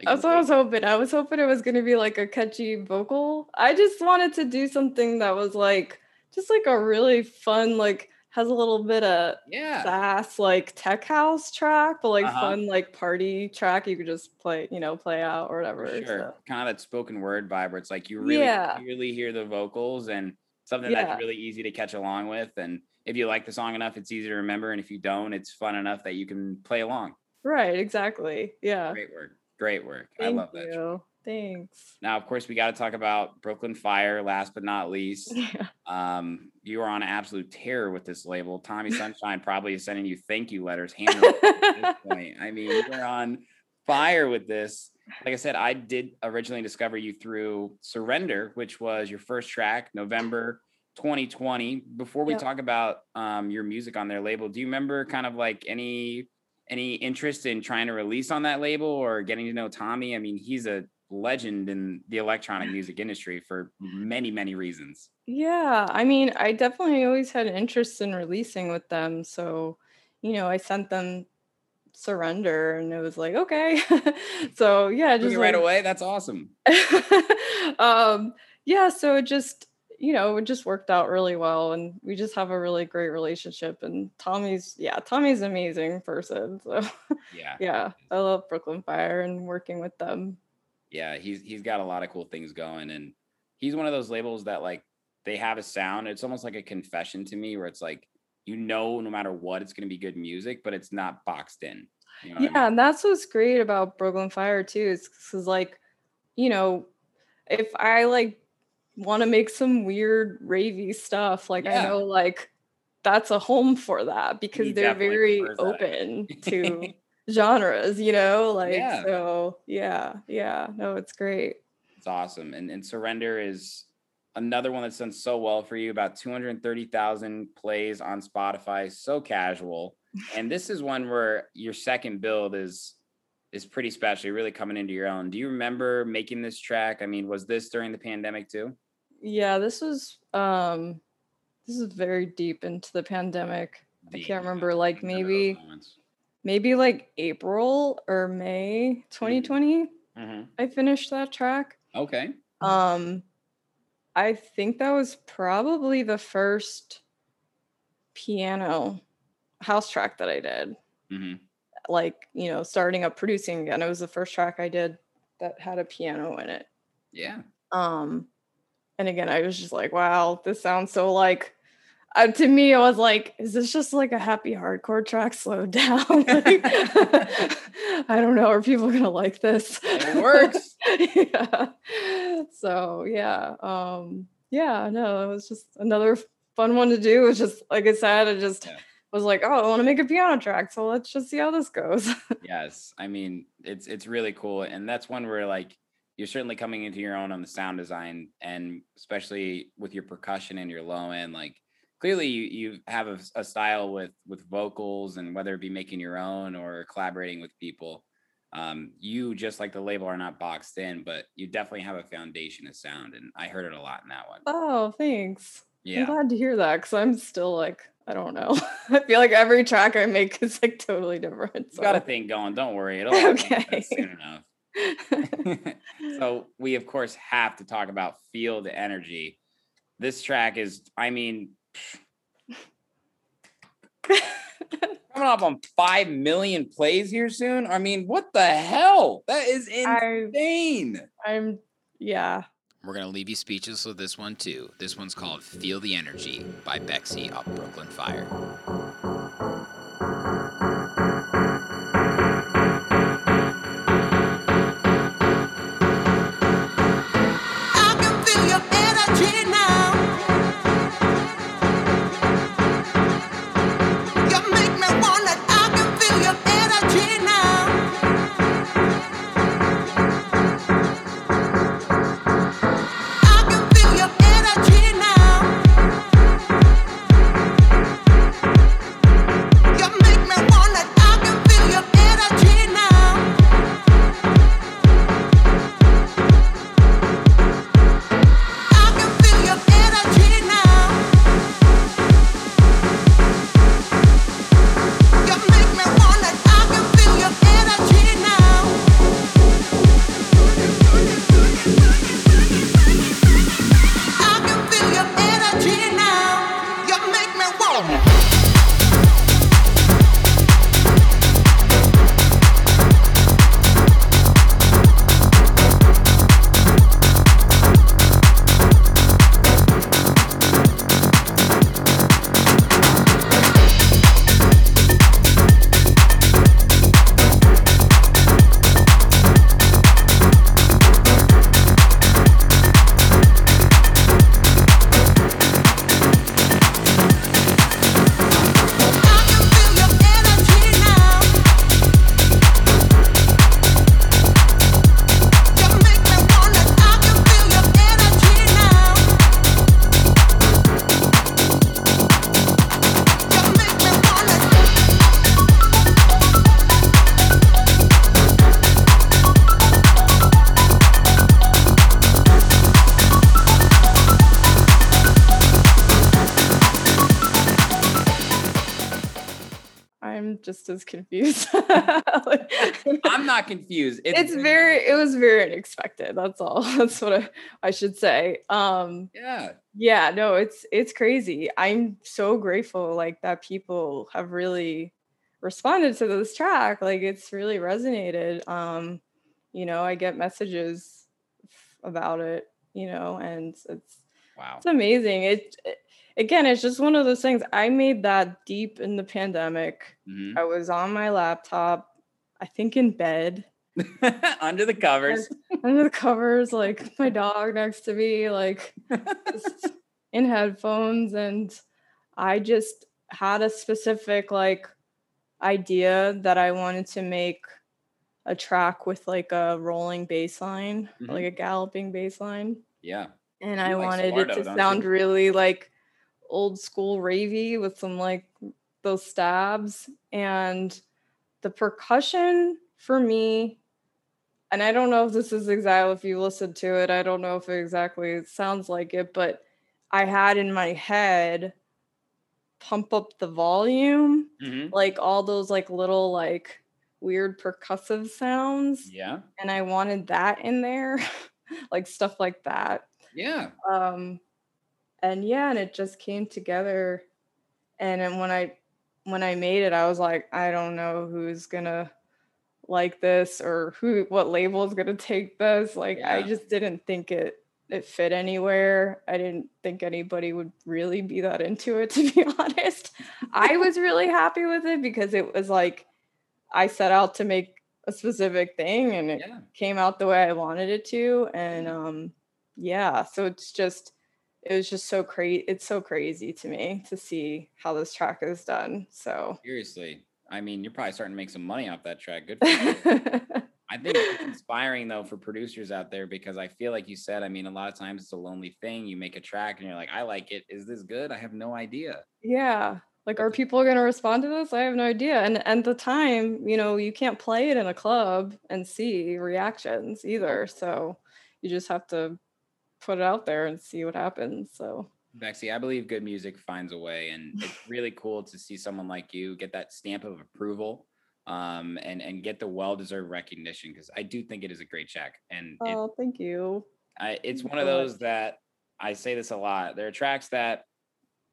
Like, That's what I was hoping. I was hoping it was gonna be like a catchy vocal. I just wanted to do something that was like just like a really fun, like has a little bit of yeah, sass, like tech house track, but like Uh-huh. fun, like party track you could just play, you know, play out or whatever. for sure. so. Kind of that spoken word vibe where it's like you really Yeah. clearly hear the vocals and something Yeah. that's really easy to catch along with. And if you like the song enough, it's easy to remember. And if you don't, it's fun enough that you can play along. Right, exactly. Yeah. Great work. Great work. I Thank love that. Thanks. Now, of course, we got to talk about Brooklyn Fire. Last but not least, Yeah. um, you are on absolute terror with this label. Tommy Sunshine probably is sending you thank you letters at this point. I mean, you're on fire with this. Like I said, I did originally discover you through Surrender, which was your first track, November 2020. Before we Yep. talk about um, your music on their label, do you remember kind of like any any interest in trying to release on that label or getting to know Tommy? I mean, he's a legend in the electronic music industry for many, many reasons. Yeah, I mean, I definitely always had an interest in releasing with them. So, you know, I sent them surrender and it was like, okay. so yeah, just it right away. That's awesome. um yeah, so it just you know, it just worked out really well and we just have a really great relationship and Tommy's yeah, Tommy's an amazing person. So Yeah. yeah, I love Brooklyn Fire and working with them. Yeah. He's he's got a lot of cool things going. And he's one of those labels that like they have a sound. It's almost like a confession to me where it's like, you know, no matter what, it's gonna be good music, but it's not boxed in. You know what I Yeah, mean? and that's what's great about Brooklyn Fire too. Is because like, you know, if I like want to make some weird ravey stuff, like Yeah. I know like that's a home for that because He they're very open to genres, you know, like Yeah. so yeah, yeah. No, it's great. It's awesome. And and Surrender is another one that's done so well for you. About 230,000 plays on Spotify. So casual. And this is one where your second build is is pretty special. You're really coming into your own. Do you remember making this track? I mean, was this during the pandemic too? Yeah, this was um this is very deep into the pandemic. I can't remember, like, maybe-. Maybe like April or May 2020. Mhm. I finished that track. Okay. Um, I think that was probably the first piano house track that I did. hmm Like, you know, starting up producing again. It was the first track I did that had a piano in it. Yeah. Um, and again, I was just like, wow, this sounds so like uh, to me, I was like, is this just like a happy hardcore track slowed down? Like, I don't know. Are people gonna like this? It works. yeah. So yeah. Um, yeah, no, it was just another fun one to do. It was just like I said, I just Yeah. was like, oh, I want to make a piano track. So let's just see how this goes. yes i mean it's it's really cool and that's one where like you're certainly coming into your own on the sound design and especially with your percussion and your low end like clearly you you have a, a style with with vocals and whether it be making your own or collaborating with people um you just like the label are not boxed in but you definitely have a foundation of sound and i heard it a lot in that one oh, thanks. I'm yeah glad to hear that because I'm still like, I don't know. I feel like every track I make is like totally different. so. got a thing going don't worry it'll Okay. soon enough so we of course have to talk about feel the energy this track is i mean coming up on 5 million plays here soon i mean what the hell that is I, insane I'm, yeah. We're going to leave you speechless with this one, too. This one's called Feel the Energy by Bexy of Brooklyn Fire. I'm just as confused. i'm not confused it's very, it was very unexpected. That's all. That's what I, I should say. Um, yeah yeah no it's it's crazy i'm so grateful like that people have really responded to this track like it's really resonated um you know i get messages about it you know and it's wow it's amazing it, it again it's just one of those things i made that deep in the pandemic Mhm. i was on my laptop i think in bed under the covers under the covers, like my dog next to me, like in headphones. And I just had a specific like idea that I wanted to make a track with like a rolling bass line, Mhm. like a galloping bass line. yeah And You I like wanted Swardo, it to sound you? really like old school ravey with some like those stabs and the percussion for me and I don't know if this is exile if you listened to it, I don't know if it exactly sounds like it, but I had in my head pump up the volume, Mhm. like all those like little like weird percussive sounds. Yeah. And I wanted that in there, like stuff like that. Yeah. Um and yeah, and it just came together. And then when I when I made it, I was like, I don't know who's gonna like this or who what label is gonna take this. Like I just didn't think it it fit anywhere. I didn't think anybody would really be that into it to be honest. I was really happy with it because it was like I set out to make a specific thing and it Yeah. came out the way I wanted it to. And um yeah, so it's just it was just so crazy it's so crazy to me to see how this track is done. So Seriously. I mean, you're probably starting to make some money off that track. Good for you. I think it's inspiring though for producers out there because I feel like you said, I mean, a lot of times it's a lonely thing. You make a track and you're like, I like it. Is this good? I have no idea. yeah. Like are people gonna respond to this? I have no idea. And and the time, you know, you can't play it in a club and see reactions either. So you just have to put it out there and see what happens. So Bexy, I believe good music finds a way, and it's really cool to see someone like you get that stamp of approval, um, and and get the well-deserved recognition because I do think it is a great check. and it, oh thank you. I, it's Thank one you of those much. that I say this a lot. There are tracks that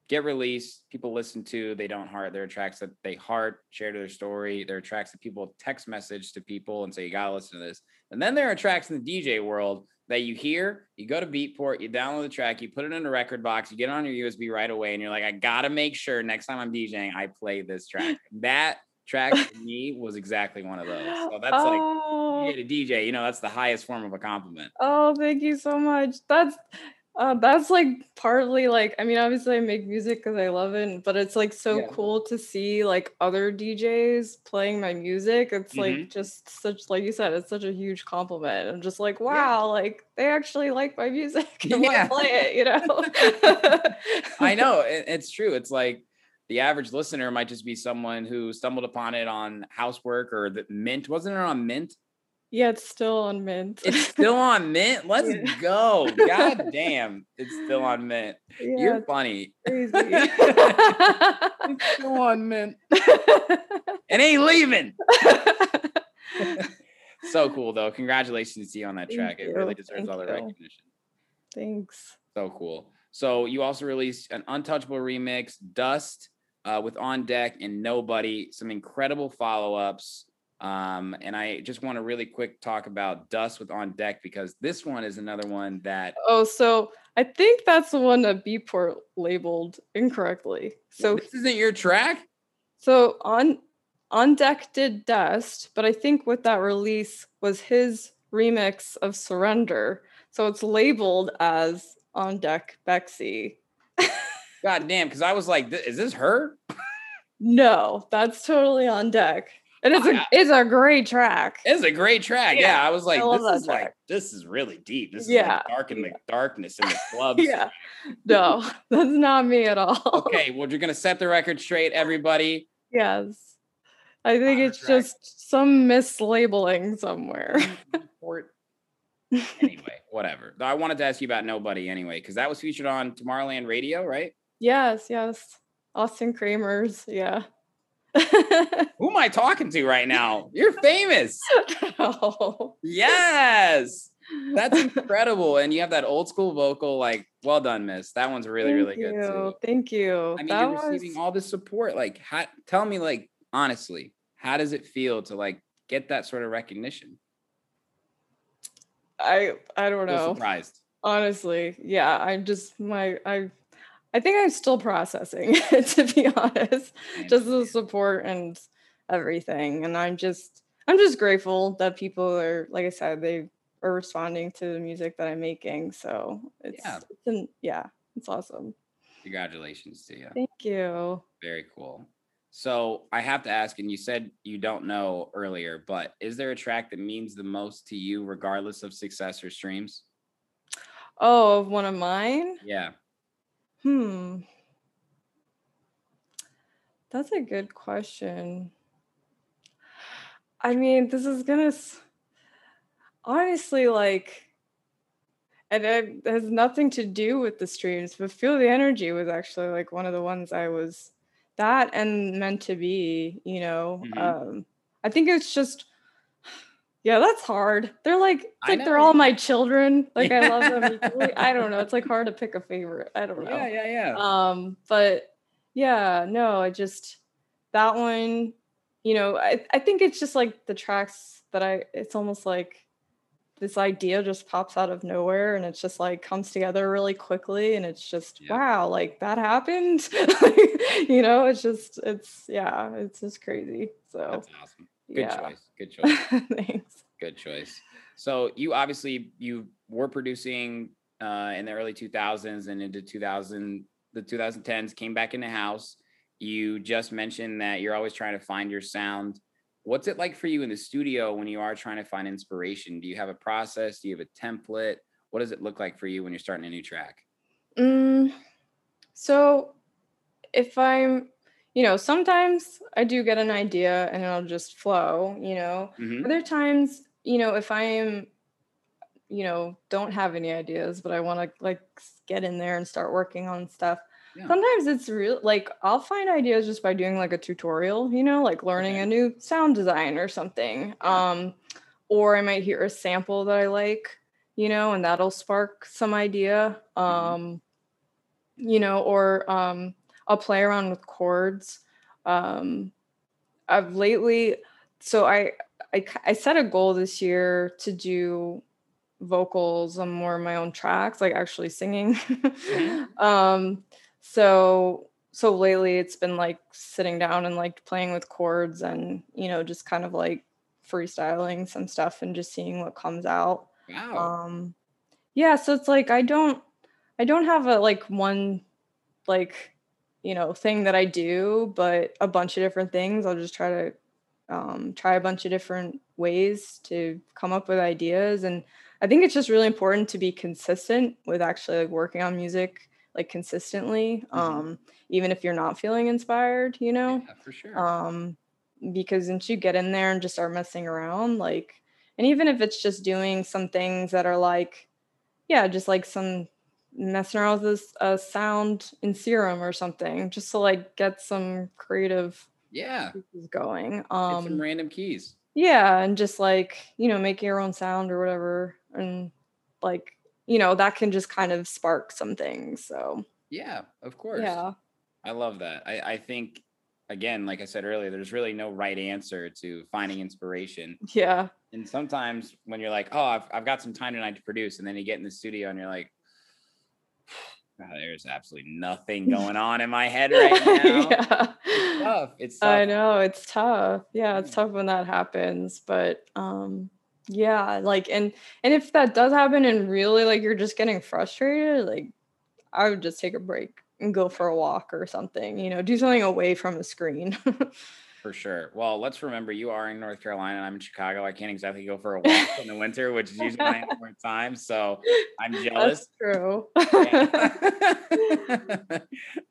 get released, people listen to, they don't heart. There are tracks that they heart, share to their story. There are tracks that people text message to people and say, you gotta listen to this. And then there are tracks in the DJ world that you hear, you go to Beatport, you download the track, you put it in a rekordbox, you get it on your USB right away, and you're like, I gotta make sure next time I'm DJing, I play this track. that track for me was exactly one of those. So that's like oh, DJ to DJ, you know, that's the highest form of a compliment. oh, thank you so much. That's uh, that's like partly like I mean, obviously I make music because I love it, but it's like so Yeah. cool to see like other DJs playing my music. It's Mhm. like just such like you said, it's such a huge compliment. I'm just like, wow, like they actually like my music and Yeah. want to play it, you know? I know it- it's true. It's like the average listener might just be someone who stumbled upon it on Housewerk or the Mint. Wasn't it on Mint? Yeah, it's still on mint. It's still on Mint. Let's Yeah. go. God damn, it's still on Mint. yeah, You're funny. crazy. It's still on Mint. And ain't leaving. so cool though. Congratulations to you on that Thank track. It really deserves Thank all the you. recognition. Thanks. So cool. So you also released an Untouchable remix, Dust, uh, with On Deck and Nobody. Some incredible follow-ups. Um, and I just want to really quick talk about Dust with On Deck because this one is another one that Oh, so I think that's the one that Beatport labeled incorrectly. So this isn't your track. so on on deck did dust, but I think with that release was his remix of Surrender. So it's labeled as on deck Bexy. God damn, because I was like, is this her? No, that's totally on deck. And it's oh, a I- it's a great track. It's a great track. Yeah, Yeah, I was like, love this is like this is really deep. This is Yeah, like dark in the darkness in the clubs. yeah. No, that's not me at all. Okay, well, you're gonna set the record straight, everybody. Yes. I think Our it's track. just some mislabeling somewhere. Anyway, whatever. I wanted to ask you about Nobody anyway, because that was featured on Tomorrowland Radio, right? yes, yes. Austin Kramer's, yeah. Who am I talking to right now? You're famous. Oh, Yes. That's incredible. And you have that old school vocal. Like, well done, miss. That one's really, thank really good too. Thank you. I mean, that you're was, receiving all this support. Like, how, tell me, like, honestly, how does it feel to like get that sort of recognition? I I don't know. surprised. Honestly, yeah. I'm just my I I think I'm still processing to be honest. Just the support and everything. And I'm just I'm just grateful that people are like I said, they are responding to the music that I'm making. So it's Yeah. it's an, yeah, it's awesome. Congratulations to you. Thank you. Very cool. So I have to ask, and you said you don't know earlier, but is there a track that means the most to you, regardless of success or streams? Oh, of one of mine? Yeah. Hmm. That's a good question. I mean, this is gonna honestly like and it has nothing to do with the streams, but Feel the Energy was actually like one of the ones I was that and meant to be, you know. Mhm. Um I think it's just yeah, that's hard. They're like it's like they're all my children. Like I love them equally. I don't know. It's like hard to pick a favorite. I don't know. Yeah, yeah, yeah. Um, but yeah, no, I just that one, you know, I, I think it's just like the tracks that I it's almost like this idea just pops out of nowhere and it's just like comes together really quickly and it's just Yeah. wow, like that happened. you know, it's just it's yeah, it's just crazy. So That's awesome. Good yeah. choice. Good choice. Thanks. Good choice. So you obviously you were producing uh, in the early 2000s and into 2000 the 2010s came back in the house. You just mentioned that you're always trying to find your sound. What's it like for you in the studio when you are trying to find inspiration? Do you have a process? Do you have a template? What does it look like for you when you're starting a new track? Mm, so if I'm, you know, sometimes I do get an idea and it'll just flow, you know. Mhm. Other times, you know, if I am, you know, don't have any ideas, but I want to like get in there and start working on stuff. Yeah. Sometimes it's real like I'll find ideas just by doing like a tutorial, you know, like learning Okay. a new sound design or something. Yeah. Um or I might hear a sample that I like, you know, and that'll spark some idea. Mhm. Um you know, or um I'll play around with chords. Um I've lately so I I set a goal this year to do vocals on more of my own tracks, like actually singing. um so so lately it's been like sitting down and like playing with chords and you know just kind of like freestyling some stuff and just seeing what comes out. Wow. Um yeah, so it's like I don't I don't have a like one like you know thing that I do, but a bunch of different things. I'll just try to um, try a bunch of different ways to come up with ideas, and I think it's just really important to be consistent with actually like working on music like consistently, Mhm. um, even if you're not feeling inspired. You know, yeah, for sure. um because once you get in there and just start messing around like and even if it's just doing some things that are like yeah just like some messing around with this uh, sound in serum or something just to like get some creative yeah. going Get some um random keys. yeah and just like you know make your own sound or whatever and like you know that can just kind of spark some things so Yeah, of course. yeah I love that. I, I think again, like I said earlier, there's really no right answer to finding inspiration. yeah And sometimes when you're like, oh, I've, I've got some time tonight to produce, and then you get in the studio and you're like, "Ah, there's absolutely nothing going on in my head right now. yeah It's tough. It's tough. I know it's tough. Yeah, it's tough when that happens, but um yeah, like and and if that does happen and really like you're just getting frustrated, like I would just take a break and go for a walk or something, you know, do something away from the screen. For sure. Well, let's remember you are in North Carolina and I'm in Chicago. I can't exactly go for a walk in the winter, which is usually I more time. So I'm jealous. That's true.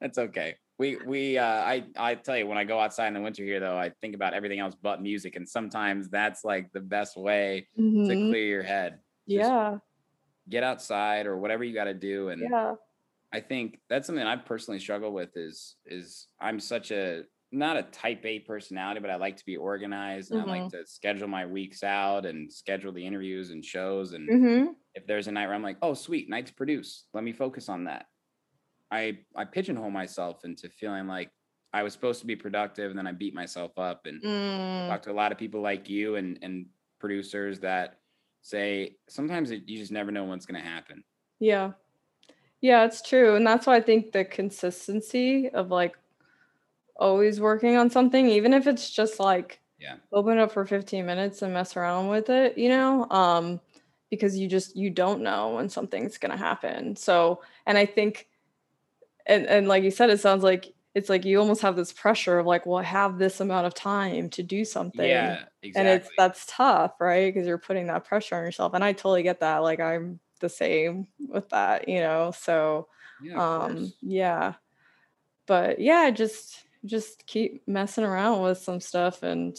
That's okay. We we uh I I tell you when I go outside in the winter here though, I think about everything else but music and sometimes that's like the best way to Mhm. clear your head. Just Yeah. Get outside or whatever you got to do and Yeah. I think that's something I personally struggle with is is I'm such a not a type A personality, but I like to be organized and I like to schedule my weeks out and schedule the interviews and shows. And Mhm. if there's a night where I'm like, oh sweet, night to produce, let me focus on that. I I pigeonhole myself into feeling like I was supposed to be productive and then I beat myself up and Mm. talk to a lot of people like you and and producers that say sometimes it, you just never know what's going to happen. Yeah. Yeah, it's true. And that's why I think the consistency of like always working on something, even if it's just like Yeah. open it up for 15 minutes and mess around with it, you know? Um, because you just you don't know when something's gonna happen. So and I think and and like you said, it sounds like it's like you almost have this pressure of like, well, I have this amount of time to do something Yeah, exactly. and it's that's tough right because you're putting that pressure on yourself and i totally get that like i'm the same with that you know so yeah, um course. yeah but yeah just just keep messing around with some stuff and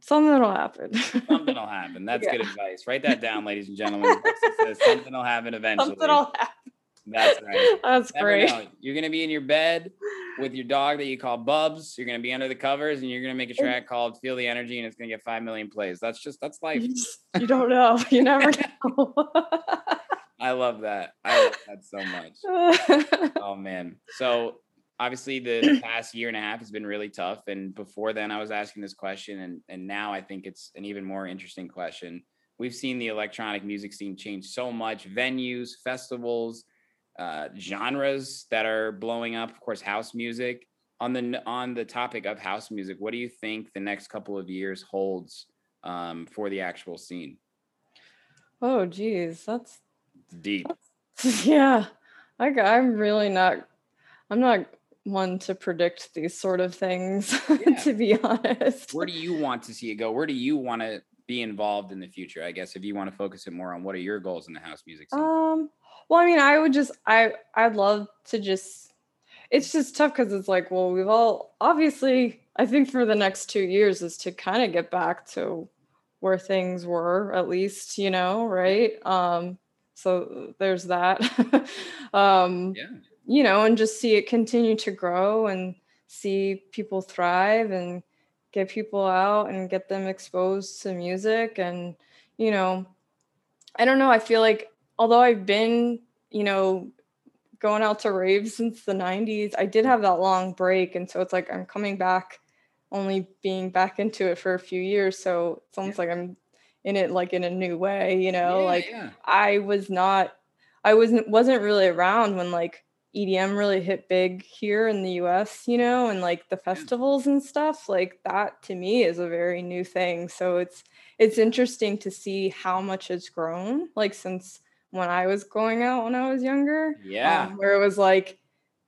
something will happen. Something will happen. That's Yeah. good advice. Write that down, ladies and gentlemen. Something will happen eventually. something will happen. That's right. That's Never great. know. You're gonna be in your bed with your dog that you call Bubs. You're gonna be under the covers, and you're gonna make a track called "Feel the Energy," and it's gonna get five million plays. That's just that's life. You, just- you don't know. You never know. I love that. I love that so much. Oh man. So obviously the, the past year and a half has been really tough. And before then I was asking this question and and now I think it's an even more interesting question. We've seen the electronic music scene change so much, venues, festivals, uh, genres that are blowing up, of course, house music. On the on the topic of house music, what do you think the next couple of years holds um, for the actual scene? oh, geez, that's Deep. yeah. I'm really not. I'm not one to predict these sort of things, Yeah. to be honest. where do you want to see it go? Where do you want to be involved in the future? I guess if you want to focus it more on what are your goals in the house music scene? Um. Well, I mean, I would just. I. I'd love to just. It's just tough because it's like, well, we've all obviously. I think for the next two years is to kind of get back to where things were, at least, you know, right? Um. So there's that. um. yeah, you know, and just see it continue to grow and see people thrive and get people out and get them exposed to music. And, you know, I don't know. I feel like although I've been, you know, going out to raves since the 90s, I did have that long break. And so it's like I'm coming back, only being back into it for a few years. So it's almost like I'm in it like in a new way, you know, Yeah, like yeah. I was not I wasn't wasn't really around when like EDM really hit big here in the US, you know, and like the festivals and stuff. Like that to me is a very new thing. So it's it's interesting to see how much it's grown like since when I was going out when I was younger. Yeah. um, where it was like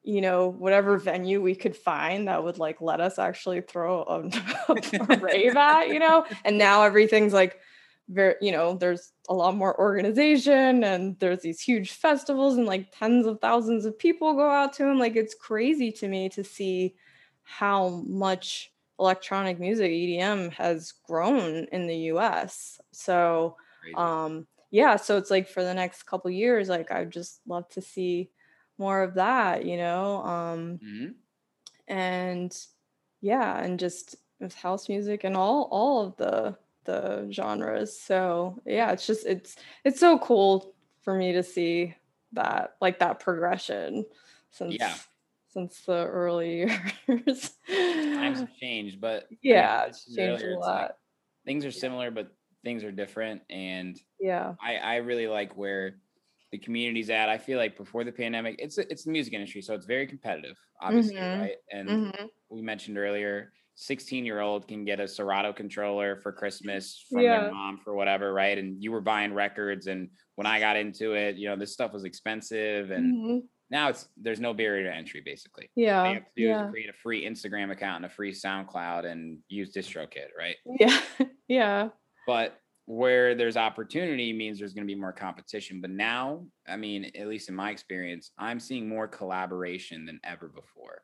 you know whatever venue we could find that would like let us actually throw a, a rave at you know and now everything's like very you know there's a lot more organization and there's these huge festivals and like tens of thousands of people go out to them like it's crazy to me to see how much electronic music edm has grown in the us so Crazy. um yeah so it's like for the next couple years like i'd just love to see more of that you know um Mhm. and yeah and just with house music and all all of the the genres so yeah it's just it's it's so cool for me to see that like that progression since Yeah. since the early years Times have changed, but yeah it's changed earlier, a it's like lot things are similar, but things are different. And yeah I, I really like where the community's at. I feel like before the pandemic, it's it's the music industry, so it's very competitive, obviously, Mhm. right? And Mhm. we mentioned earlier 16 year old can get a Serato controller for Christmas from Yeah. their mom for whatever, right? And you were buying records. And when I got into it, you know, this stuff was expensive. And Mhm. now it's there's no barrier to entry basically. All yeah you have to do is yeah create a free Instagram account and a free SoundCloud and use DistroKid, right? yeah yeah But where there's opportunity means there's going to be more competition. But now, I mean, at least in my experience, I'm seeing more collaboration than ever before.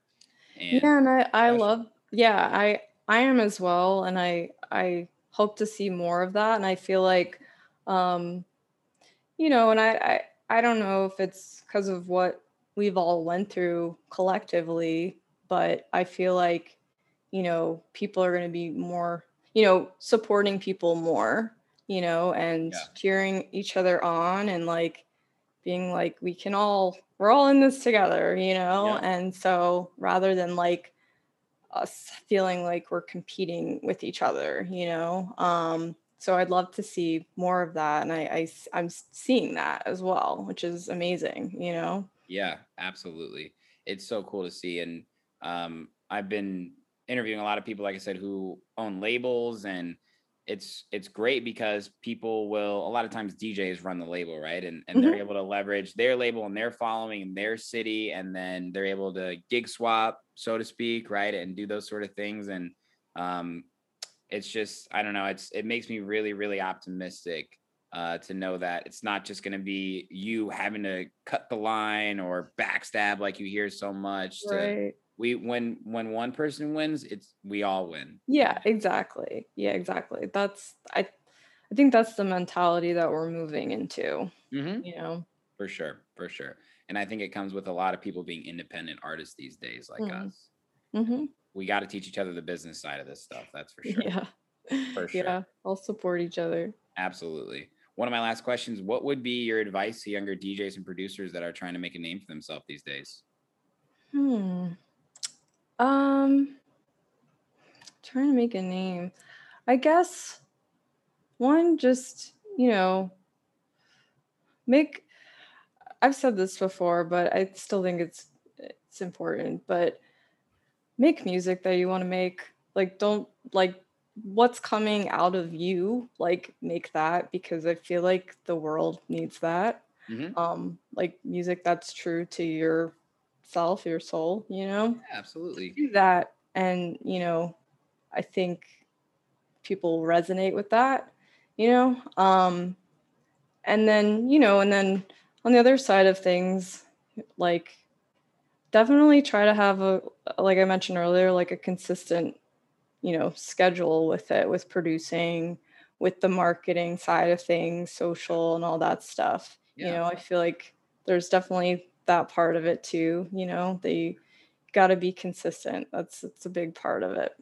And yeah and i i love yeah i i am as well and i i hope to see more of that and i feel like um you know and i i, I don't know if it's because of what we've all went through collectively but i feel like you know people are going to be more you know supporting people more you know and Yeah. cheering each other on and like being like we can all we're all in this together you know Yeah. and so rather than like us feeling like we're competing with each other you know um so i'd love to see more of that and i, I am seeing that as well which is amazing you know Yeah, absolutely. It's so cool to see. And um, I've been interviewing a lot of people, like I said, who own labels, and it's it's great because people will a lot of times DJs run the label, right? And and they're able to leverage their label and their following in their city, and then they're able to gig swap, so to speak, right? And do those sort of things. And um, it's just I don't know. It's it makes me really really optimistic uh, to know that it's not just going to be you having to cut the line or backstab like you hear so much to right we when when one person wins, it's we all win. Yeah, exactly. Yeah, exactly. That's I I think that's the mentality that we're moving into, Mm-hmm. you know. For sure, for sure. And I think it comes with a lot of people being independent artists these days, like Mhm. us. Mhm. We got to teach each other the business side of this stuff. That's for sure. Yeah. For sure. Yeah, I'll support each other. Absolutely. One of my last questions: What would be your advice to younger DJs and producers that are trying to make a name for themselves these days? Hmm. Um trying to make a name. I guess one just, you know, make I've said this before, but I still think it's it's important, but make music that you want to make. Like don't like what's coming out of you, like make that because I feel like the world needs that Mhm. um like music that's true to your self your soul you know? Absolutely. do that and you know i think people resonate with that you know? Um and then you know and then on the other side of things like definitely try to have a like i mentioned earlier like a consistent you know schedule with it with producing with the marketing side of things social and all that stuff. You know i feel like there's definitely that part of it too you know they got to be consistent that's it's a big part of it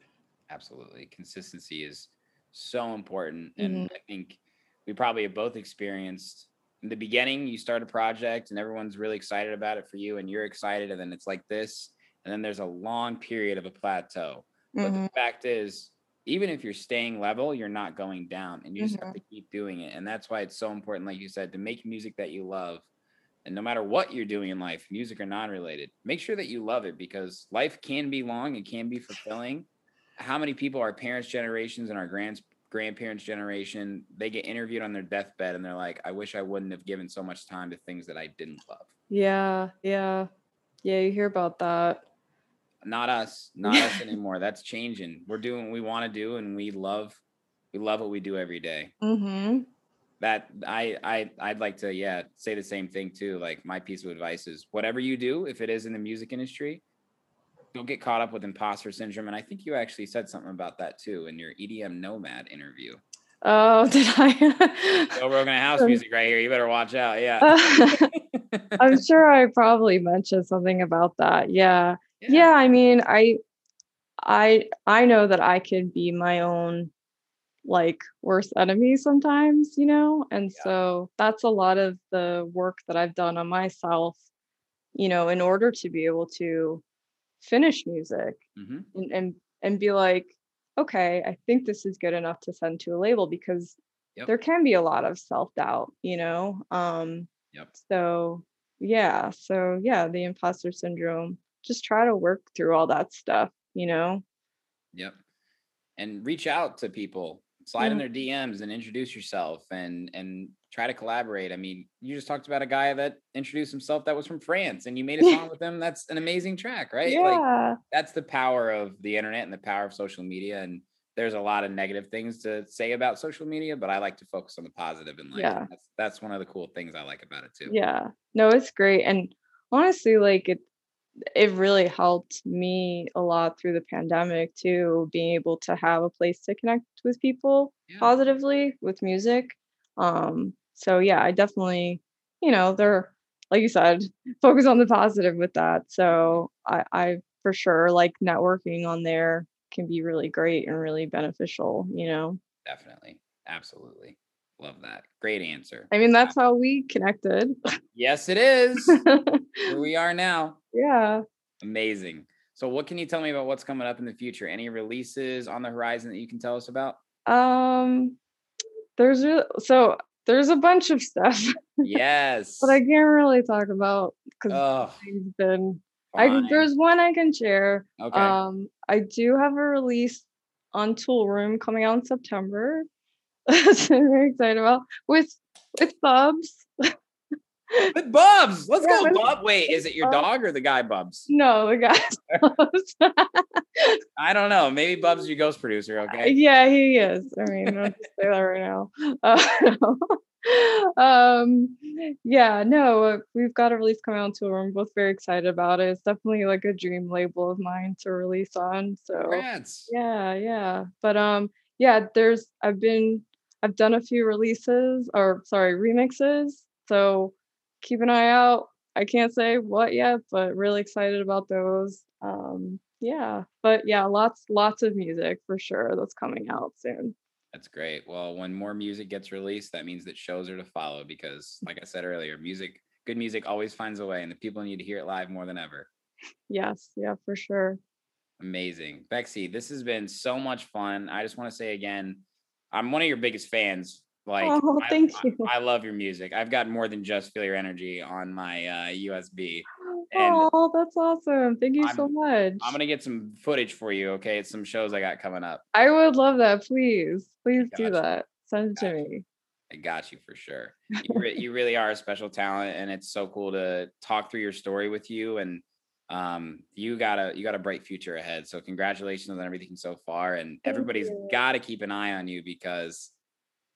Absolutely. Consistency is so important. And Mm-hmm. I think we probably have both experienced in the beginning, you start a project and everyone's really excited about it for you, and you're excited, and then it's like this. And then there's a long period of a plateau. But Mhm. the fact is, even if you're staying level, you're not going down and you just have Mhm. to keep doing it. And that's why it's so important, like you said, to make music that you love. And no matter what you're doing in life, music or non related, make sure that you love it because life can be long, it can be fulfilling. How many people, our parents' generations and our grands grandparents' generation, they get interviewed on their deathbed and they're like, I wish I wouldn't have given so much time to things that I didn't love. yeah yeah yeah you hear about that Not us, not us anymore. That's changing. We're doing what we want to do and we love we love what we do every day. mm-hmm that I I I'd like to yeah say the same thing too. Like my piece of advice is whatever you do, if it is in the music industry, don't get caught up with imposter syndrome. And I think you actually said something about that too in your EDM Nomad interview. oh did i Joe Rogan house Um, music right here. You better watch out. Yeah. i'm sure i probably mentioned something about that yeah yeah i mean i i i know that i could be my own like worst enemy sometimes you know and so that's a lot of the work that i've done on myself you know in order to be able to finish music hmm and and, and be like okay i think this is good enough to send to a label because Yep. there can be a lot of self-doubt you know um Yep. so yeah so yeah the imposter syndrome just try to work through all that stuff you know Yep. And reach out to people, slide in Mhm. their DMs and introduce yourself and and try to collaborate. I mean, you just talked about a guy that introduced himself that was from France and you made a song with him. That's an amazing track, right? Like yeah that's the power of the internet and the power of social media. And there's a lot of negative things to say about social media, but I like to focus on the positive and like Yeah. that's that's one of the cool things I like about it too. yeah no it's great and honestly like it it really helped me a lot through the pandemic too being able to have a place to connect with people Yeah. positively with music um so yeah i definitely you know they're like you said focus on the positive with that so i i for sure like networking on there can be really great and really beneficial you know Definitely. Absolutely. Love that. Great answer. i mean that's how we connected Yes, it is. Here we are now. yeah Amazing. So, what can you tell me about what's coming up in the future? Any releases on the horizon that you can tell us about? Um, there's re- so there's a bunch of stuff, Yes. but I can't really talk about because things been. I there's one I can share. okay. Um, I do have a release on Toolroom coming out in September. so I'm very excited about with with Bubs. With Bubs. Let's Yeah, go, Bub. Wait, is it your Bubs. dog or the guy Bubs? No, the guy. I don't know. Maybe Bubs is your ghost producer, okay? Yeah, he is. I mean, I'll just say that right now. Uh, um, yeah, no, uh, we've got a release coming out tour. I'm both very excited about it. It's definitely like a dream label of mine to release on. So Congrats. yeah, yeah. But um, yeah, there's I've been I've done a few releases or sorry remixes. So keep an eye out. I can't say what yet, but really excited about those. Um, yeah, but yeah, lots lots of music for sure that's coming out soon. That's great. Well, when more music gets released, that means that shows are to follow because, like I said earlier, music, good music always finds a way, and the people need to hear it live more than ever. Yes, yeah, for sure. Amazing. Bexy, this has been so much fun. I just want to say again, I'm one of your biggest fans. Like, Oh, thank I- you. I, love your music. I've got more than just Feel Your Energy on my uh, USB. And Oh, that's awesome. Thank you so I'm- much. I'm gonna get some footage for you. Okay, it's some shows I got coming up. I would love that. Please, please do Gotcha. that. Send it to Gotcha. me. I got you for sure. You, re- you really are a special talent, and it's so cool to talk through your story with you. And um, you got a you got a bright future ahead. So congratulations on everything so far. And Thank everybody's got to keep an eye on you because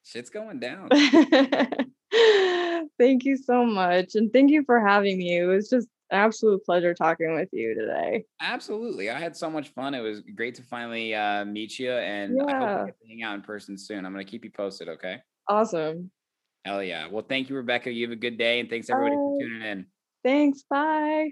shit's going down. thank you so much. And thank you for having me. It was just an absolute pleasure talking with you today. Absolutely, I had so much fun. It was great to finally uh, meet you, and I hope we get to hang out in person soon. I'm gonna keep you posted. Okay. Awesome. Hell yeah. Well, thank you, Rebecca. You have a good day, and thanks everybody for tuning in. Thanks. Bye.